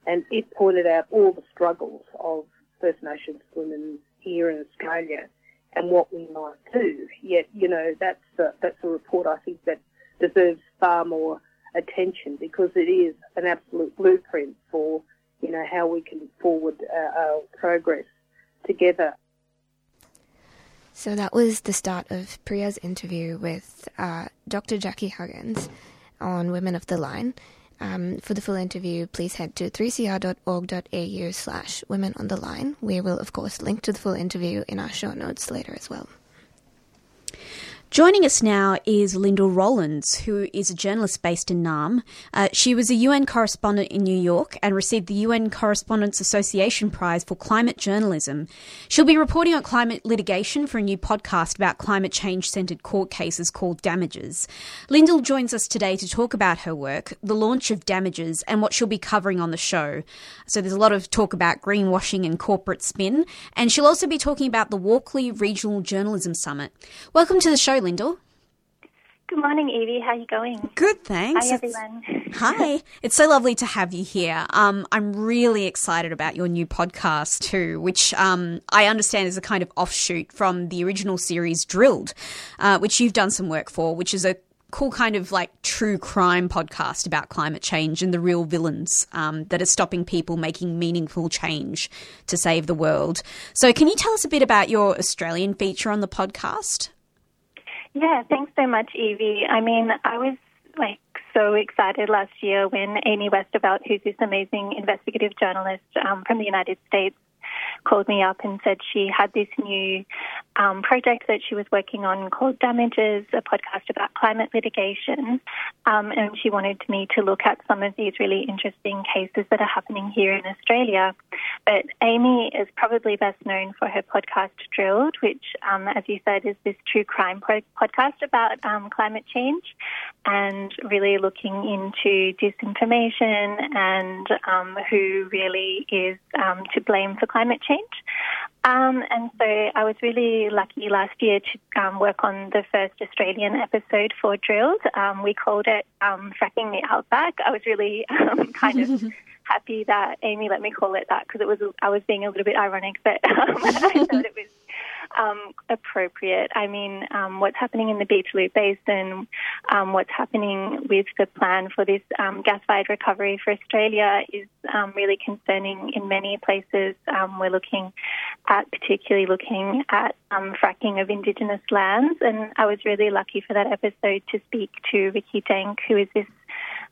And it pointed out all the struggles of First Nations women here in Australia and what we might do. Yet, you know, that's a, that's a report I think that deserves far more attention because it is an absolute blueprint for, you know, how we can forward uh, our progress together so that was the start of Priya's interview with uh, Dr. Jackie Huggins on Women on the Line. Um, for the full interview, please head to 3cr.org.au slash women on the line. We will, of course, link to the full interview in our show notes later as well. Joining us now is Lyndall Rowlands, who is a journalist based in Naarm. Uh, she was a UN correspondent in New York and received the UN Correspondents Association Prize for Climate Journalism. She'll be reporting on climate litigation for a new podcast about climate change centered court cases called Damages. Lyndall joins us today to talk about her work, the launch of Damages, and what she'll be covering on the show. So there's a lot of talk about greenwashing and corporate spin, and she'll also be talking about the Walkley Regional Journalism Summit. Welcome to the show, Lyndall. Good morning, Evie. How are you going? Good, thanks. Hi, It's- everyone. (laughs) Hi. It's so lovely to have you here. Um, I'm really excited about your new podcast too, which um, I understand is a kind of offshoot from the original series Drilled, uh, which you've done some work for, which is a cool kind of like true crime podcast about climate change and the real villains um, that are stopping people making meaningful change to save the world. So, can you tell us a bit about your Australian feature on the podcast? Yeah, thanks so much, Evie. I mean, I was like so excited last year when Amy Westervelt, who's this amazing investigative journalist um, from the United States, called me up and said she had this new um, project that she was working on called Damages, a podcast about climate litigation. Um, and she wanted me to look at some of these really interesting cases that are happening here in Australia. But Amy is probably best known for her podcast Drilled, which, um, as you said, is this true crime pro- podcast about um, climate change and really looking into disinformation and um, who really is um, to blame for climate change. Um, and so I was really lucky last year to um, work on the first Australian episode for Drilled. Um, we called it um, Fracking the Outback. I was really (laughs) um, kind of (laughs) happy that Amy let me call it that because it was I was being a little bit ironic, but um, (laughs) I thought it was um, appropriate. I mean, um, what's happening in the Beetaloo Basin, um, what's happening with the plan for this um, gas-fired recovery for Australia is um, really concerning in many places. Um, we're looking at, particularly looking at fracking of Indigenous lands, and I was really lucky for that episode to speak to Rikki Dank, who is this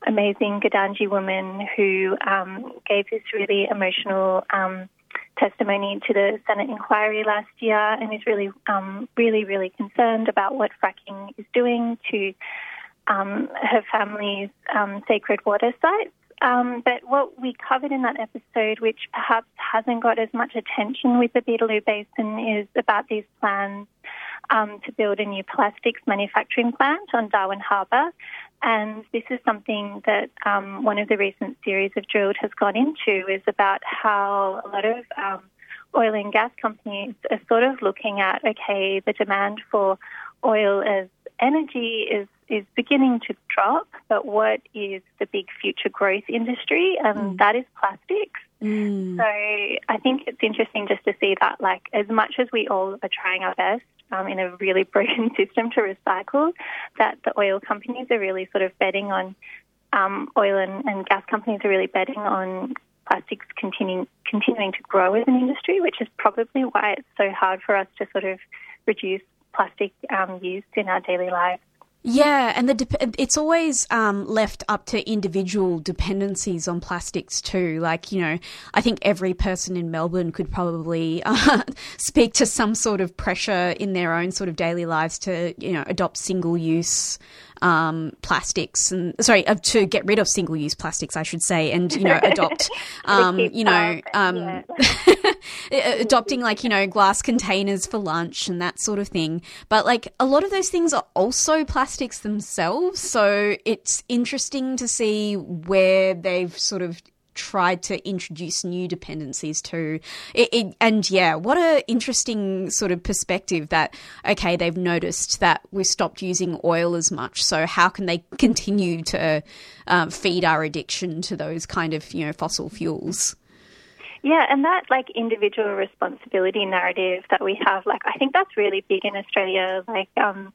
amazing Gudanji woman who gave this really emotional testimony to the Senate inquiry last year and is really, um, really, really concerned about what fracking is doing to um, her family's um, sacred water sites. Um, but what we covered in that episode, which perhaps hasn't got as much attention with the Beetaloo Basin, is about these plans um, to build a new plastics manufacturing plant on Darwin Harbour. And this is something that um, one of the recent series of Drilled has gone into is about how a lot of um, oil and gas companies are sort of looking at okay, the demand for oil as energy is is beginning to drop, but what is the big future growth industry? And that is plastics. So I think it's interesting just to see that, like, as much as we all are trying our best um, in a really broken (laughs) system to recycle, that the oil companies are really sort of betting on, um, oil and, and gas companies are really betting on plastics continuing continuing to grow as an industry, which is probably why it's so hard for us to sort of reduce plastic um, use in our daily lives. Yeah, and the dep it's always um, left up to individual dependencies on plastics too. Like you know, I think every person in Melbourne could probably (laughs) uh, speak to some sort of pressure in their own sort of daily lives to you know adopt single use um, plastics and sorry uh, to get rid of single use plastics, I should say, and you know adopt (laughs) um, you know um, (laughs) adopting like you know glass containers for lunch and that sort of thing. But like a lot of those things are also plastics themselves, so it's interesting to see where they've sort of tried to introduce new dependencies too. It, it, and yeah, what a interesting sort of perspective that okay, they've noticed that we've stopped using oil as much. So how can they continue to um, feed our addiction to those kind of you know fossil fuels? Yeah, and that like individual responsibility narrative that we have, like I think that's really big in Australia. Like, um,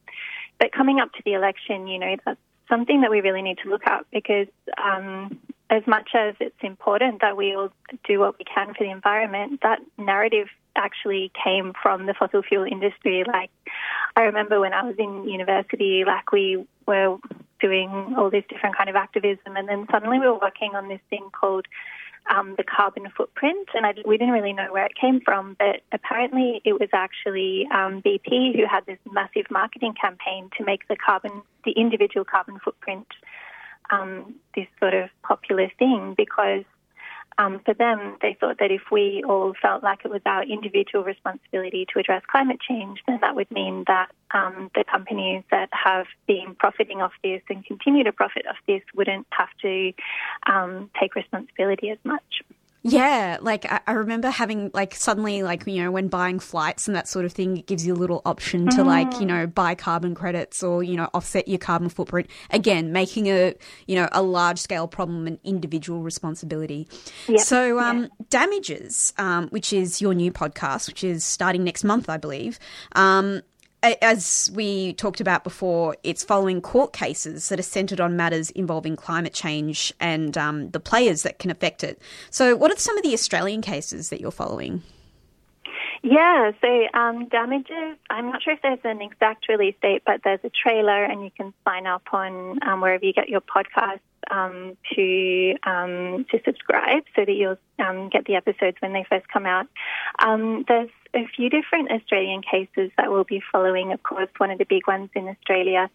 but coming up to the election, you know, that's something that we really need to look at because um, as much as it's important that we all do what we can for the environment, that narrative actually came from the fossil fuel industry. Like, I remember when I was in university, like we were doing all this different kind of activism, and then suddenly we were working on this thing called um, the carbon footprint, and I, we didn't really know where it came from, but apparently it was actually um, BP who had this massive marketing campaign to make the carbon, the individual carbon footprint, um, this sort of popular thing because um, for them, they thought that if we all felt like it was our individual responsibility to address climate change, then that would mean that um, the companies that have been profiting off this and continue to profit off this wouldn't have to um, take responsibility as much. Yeah, like I, I remember having like suddenly like you know when buying flights and that sort of thing, it gives you a little option to like you Mm. know buy carbon credits or you know offset your carbon footprint. Again, making a you know a large scale problem an individual responsibility. Yep, So um, damages, um, which is your new podcast, which is starting next month, I believe. Um, as we talked about before, it's following court cases that are centred on matters involving climate change and um, the players that can affect it. So, what are some of the Australian cases that you're following? Yeah, so um, damages. I'm not sure if there's an exact release date, but there's a trailer, and you can sign up on um, wherever you get your podcasts um, to um, to subscribe, so that you'll um, get the episodes when they first come out. Um, there's a few different Australian cases that we'll be following. Of course, one of the big ones in Australia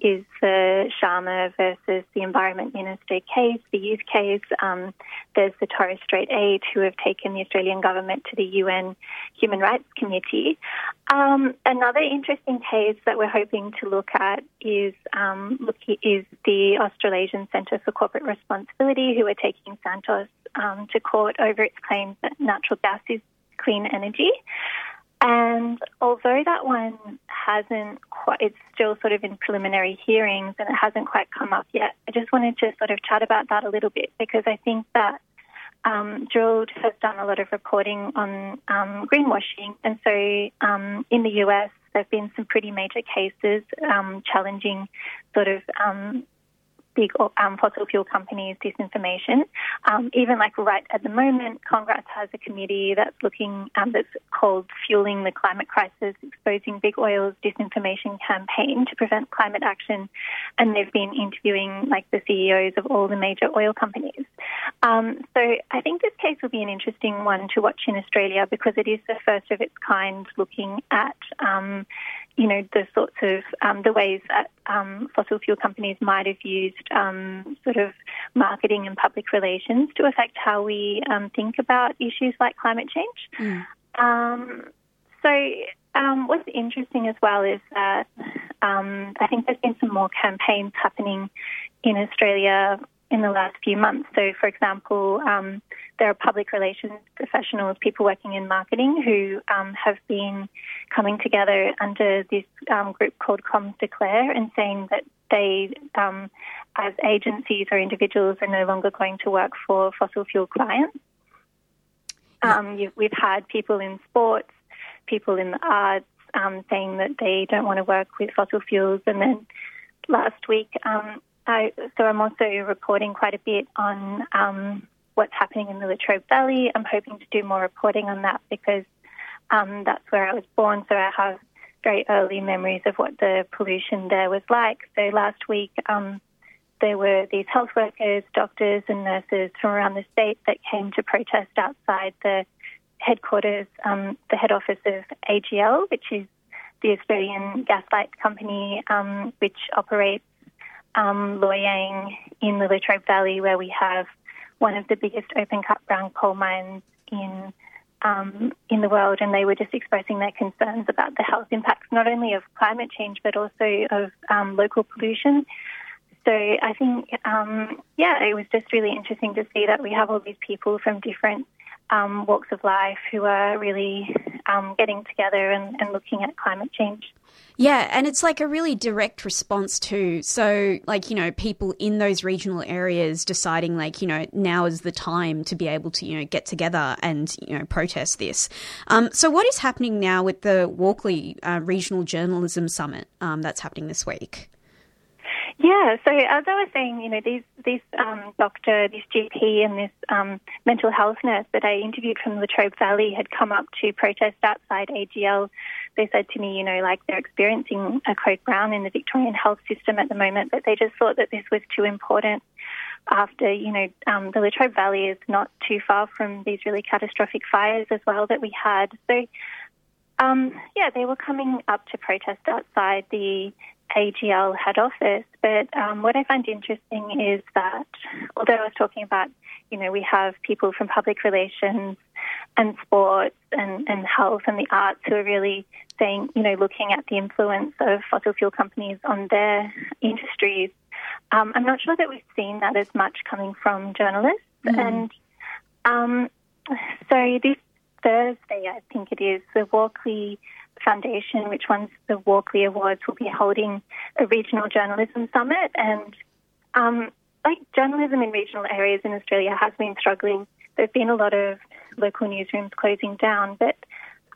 is the Sharma versus the Environment Minister case, the youth case. Um, there's the Torres Strait Eight, who have taken the Australian government to the UN Human Rights Committee. Um, another interesting case that we're hoping to look at is um, look, is the Australasian Centre for Corporate Responsibility, who are taking Santos um, to court over its claims that natural gas is clean energy. And although that one hasn't quite, it's still sort of in preliminary hearings and it hasn't quite come up yet. I just wanted to sort of chat about that a little bit because I think that um, Drilled has done a lot of reporting on um, greenwashing. And so um, in the US, there have been some pretty major cases um, challenging sort of um, big um, fossil fuel companies disinformation. Um, even like right at the moment, Congress has a committee that's looking um, that's called "Fueling the Climate Crisis: Exposing Big Oil's Disinformation Campaign to Prevent Climate Action," and they've been interviewing like the CEOs of all the major oil companies. Um, so I think this case will be an interesting one to watch in Australia because it is the first of its kind, looking at um, you know, the sorts of um, the ways that um, fossil fuel companies might have used um, sort of marketing and public relations to affect how we um, think about issues like climate change. Um, so, um, what's interesting as well is that um, I think there's been some more campaigns happening in Australia in the last few months. So, for example, um, there are public relations professionals, people working in marketing, who um, have been coming together under this um, group called Comms Declare and saying that they, um, as agencies or individuals, are no longer going to work for fossil fuel clients. Um, you, we've had people in sports, people in the arts um, saying that they don't want to work with fossil fuels. And then last week, um, I, so I'm also reporting quite a bit on um, what's happening in the Latrobe Valley. I'm hoping to do more reporting on that because um, that's where I was born. So I have very early memories of what the pollution there was like. So last week, um, there were these health workers, doctors, and nurses from around the state that came to protest outside the headquarters, um, the head office of AGL, which is the Australian Gaslight Company, um, which operates um, Loy Yang in the Latrobe Valley, where we have one of the biggest open cut brown coal mines in um, in the world, and they were just expressing their concerns about the health impacts, not only of climate change but also of um, local pollution. So I think, um, yeah, it was just really interesting to see that we have all these people from different um, walks of life who are really um, getting together and, and looking at climate change. Yeah, and it's like a really direct response to so like you know people in those regional areas deciding like you know now is the time to be able to you know get together and you know protest this. Um, so what is happening now with the Walkley uh, Regional Journalism Summit um, that's happening this week? Yeah, so as I was saying, you know, these this um, doctor, this GP, and this um, mental health nurse that I interviewed from the Latrobe Valley had come up to protest outside AGL. They said to me, you know, like they're experiencing a code brown in the Victorian health system at the moment, but they just thought that this was too important. After, you know, um, the Latrobe Valley is not too far from these really catastrophic fires as well that we had. So, um, yeah, they were coming up to protest outside the AGL head office. But um, what I find interesting is that although I was talking about, you know, we have people from public relations and sports and, and health and the arts who are really saying, you know, looking at the influence of fossil fuel companies on their industries. Um, I'm not sure that we've seen that as much coming from journalists. And Um, so this Thursday, I think it is, the Walkley Foundation, which runs the Walkley Awards, will be holding a regional journalism summit. And um, like journalism in regional areas in Australia has been struggling. There's been a lot of local newsrooms closing down, but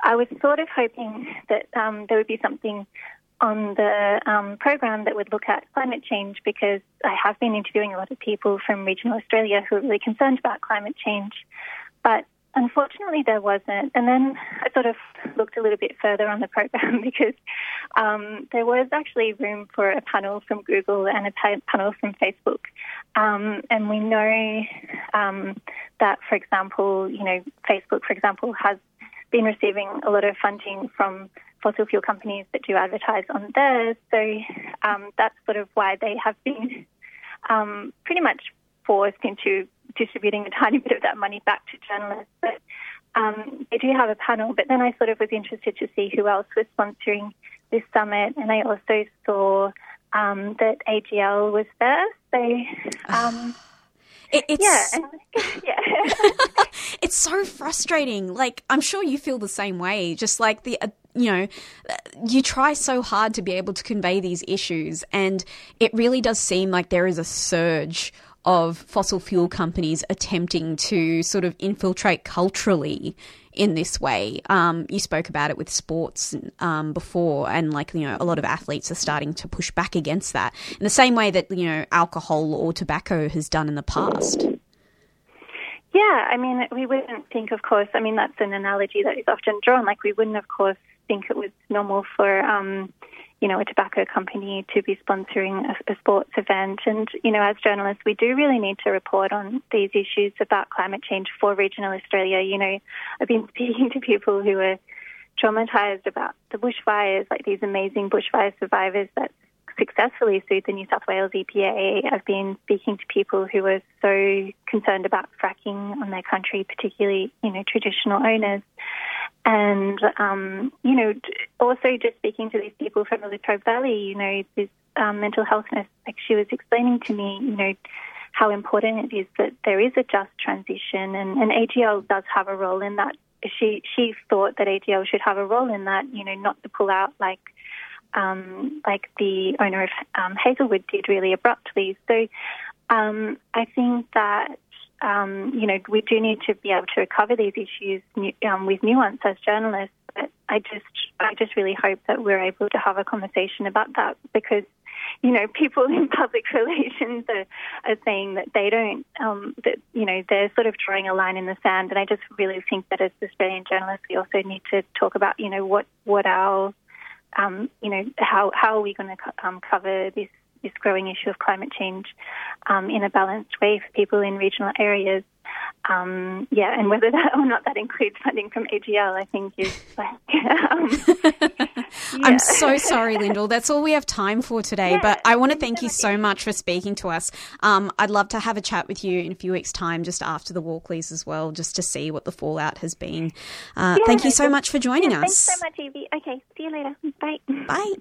I was sort of hoping that um, there would be something on the um, program that would look at climate change because I have been interviewing a lot of people from regional Australia who are really concerned about climate change. But unfortunately, there wasn't. And then I sort of looked a little bit further on the program (laughs) because um, there was actually room for a panel from Google and a panel from Facebook. Um, and we know um, that, for example, you know, Facebook, for example, has been receiving a lot of funding from fossil fuel companies that do advertise on theirs. So um, that's sort of why they have been um, pretty much forced into distributing a tiny bit of that money back to journalists. But um, they do have a panel. But then I sort of was interested to see who else was sponsoring this summit, and I also saw um, that AGL was there. So. Um, It, it's yeah, (laughs) yeah. (laughs) it's so frustrating. Like I'm sure you feel the same way. Just like the uh, you know, uh, you try so hard to be able to convey these issues, and it really does seem like there is a surge of fossil fuel companies attempting to sort of infiltrate culturally in this way. Um, you spoke about it with sports um, before, and like you know, a lot of athletes are starting to push back against that in the same way that you know alcohol or tobacco has done in the past. Yeah, I mean, we wouldn't think, of course, I mean, that's an analogy that is often drawn. Like, we wouldn't, of course, think it was normal for, um, you know, a tobacco company to be sponsoring a, a sports event. And, you know, as journalists, we do really need to report on these issues about climate change for regional Australia. You know, I've been (laughs) speaking to people who are traumatized about the bushfires, like these amazing bushfire survivors that successfully sued the New South Wales EPA. I've been speaking to people who are so concerned about fracking on their country, particularly, you know, traditional owners. And, um, you know, also just speaking to these people from the Latrobe Valley, you know, this um, mental health nurse, like she was explaining to me, you know, how important it is that there is a just transition and, and AGL does have a role in that. She, she thought that AGL should have a role in that, you know, not to pull out like um, like the owner of um, Hazelwood did really abruptly. So um, I think that um, you know we do need to be able to cover these issues um, with nuance as journalists. But I just I just really hope that we're able to have a conversation about that because. You know, (laughs) people in public (laughs) relations are, are saying that they don't, um, that, you know, they're sort of drawing a line in the sand. And I just really think that as Australian journalists, we also need to talk about, you know, what, what our um, you know, how, how are we going to co- um, cover this, this growing issue of climate change um, in a balanced way for people in regional areas? Um, yeah, and whether that or not that includes funding from AGL, I think is like. (laughs) um, (laughs) I'm so sorry, Lyndall. That's all we have time for today. but I want to thank you so much for speaking to us. Um, I'd love to have a chat with you in a few weeks' time, just after the Walkleys as well, just to see what the fallout has been. Uh, Yeah, thank you so much for joining yeah, us. Thanks so much, Evie. Okay, see you later. Bye. Bye.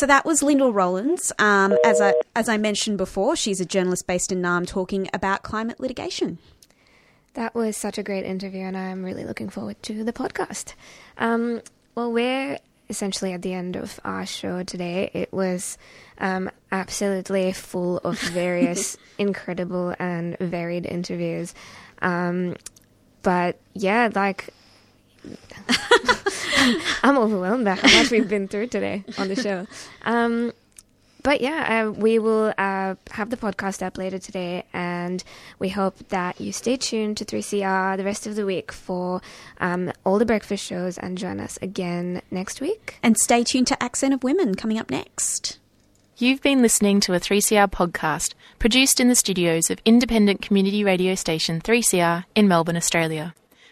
So that was Lyndall Rowlands. Um, as I as I mentioned before, she's a journalist based in Naarm, talking about climate litigation. That was such a great interview, and I'm really looking forward to the podcast. Um, well, we're essentially at the end of our show today. It was um, absolutely full of (laughs) various incredible and varied interviews. Um, but yeah, like. (laughs) (laughs) I'm overwhelmed by how much we've been through today on the show. Um, but yeah, uh, we will uh, have the podcast up later today, and we hope that you stay tuned to 3CR the rest of the week for um, all the breakfast shows and join us again next week. And stay tuned to Accent of Women coming up next. You've been listening to a 3CR podcast produced in the studios of independent community radio station 3CR in Melbourne, Australia.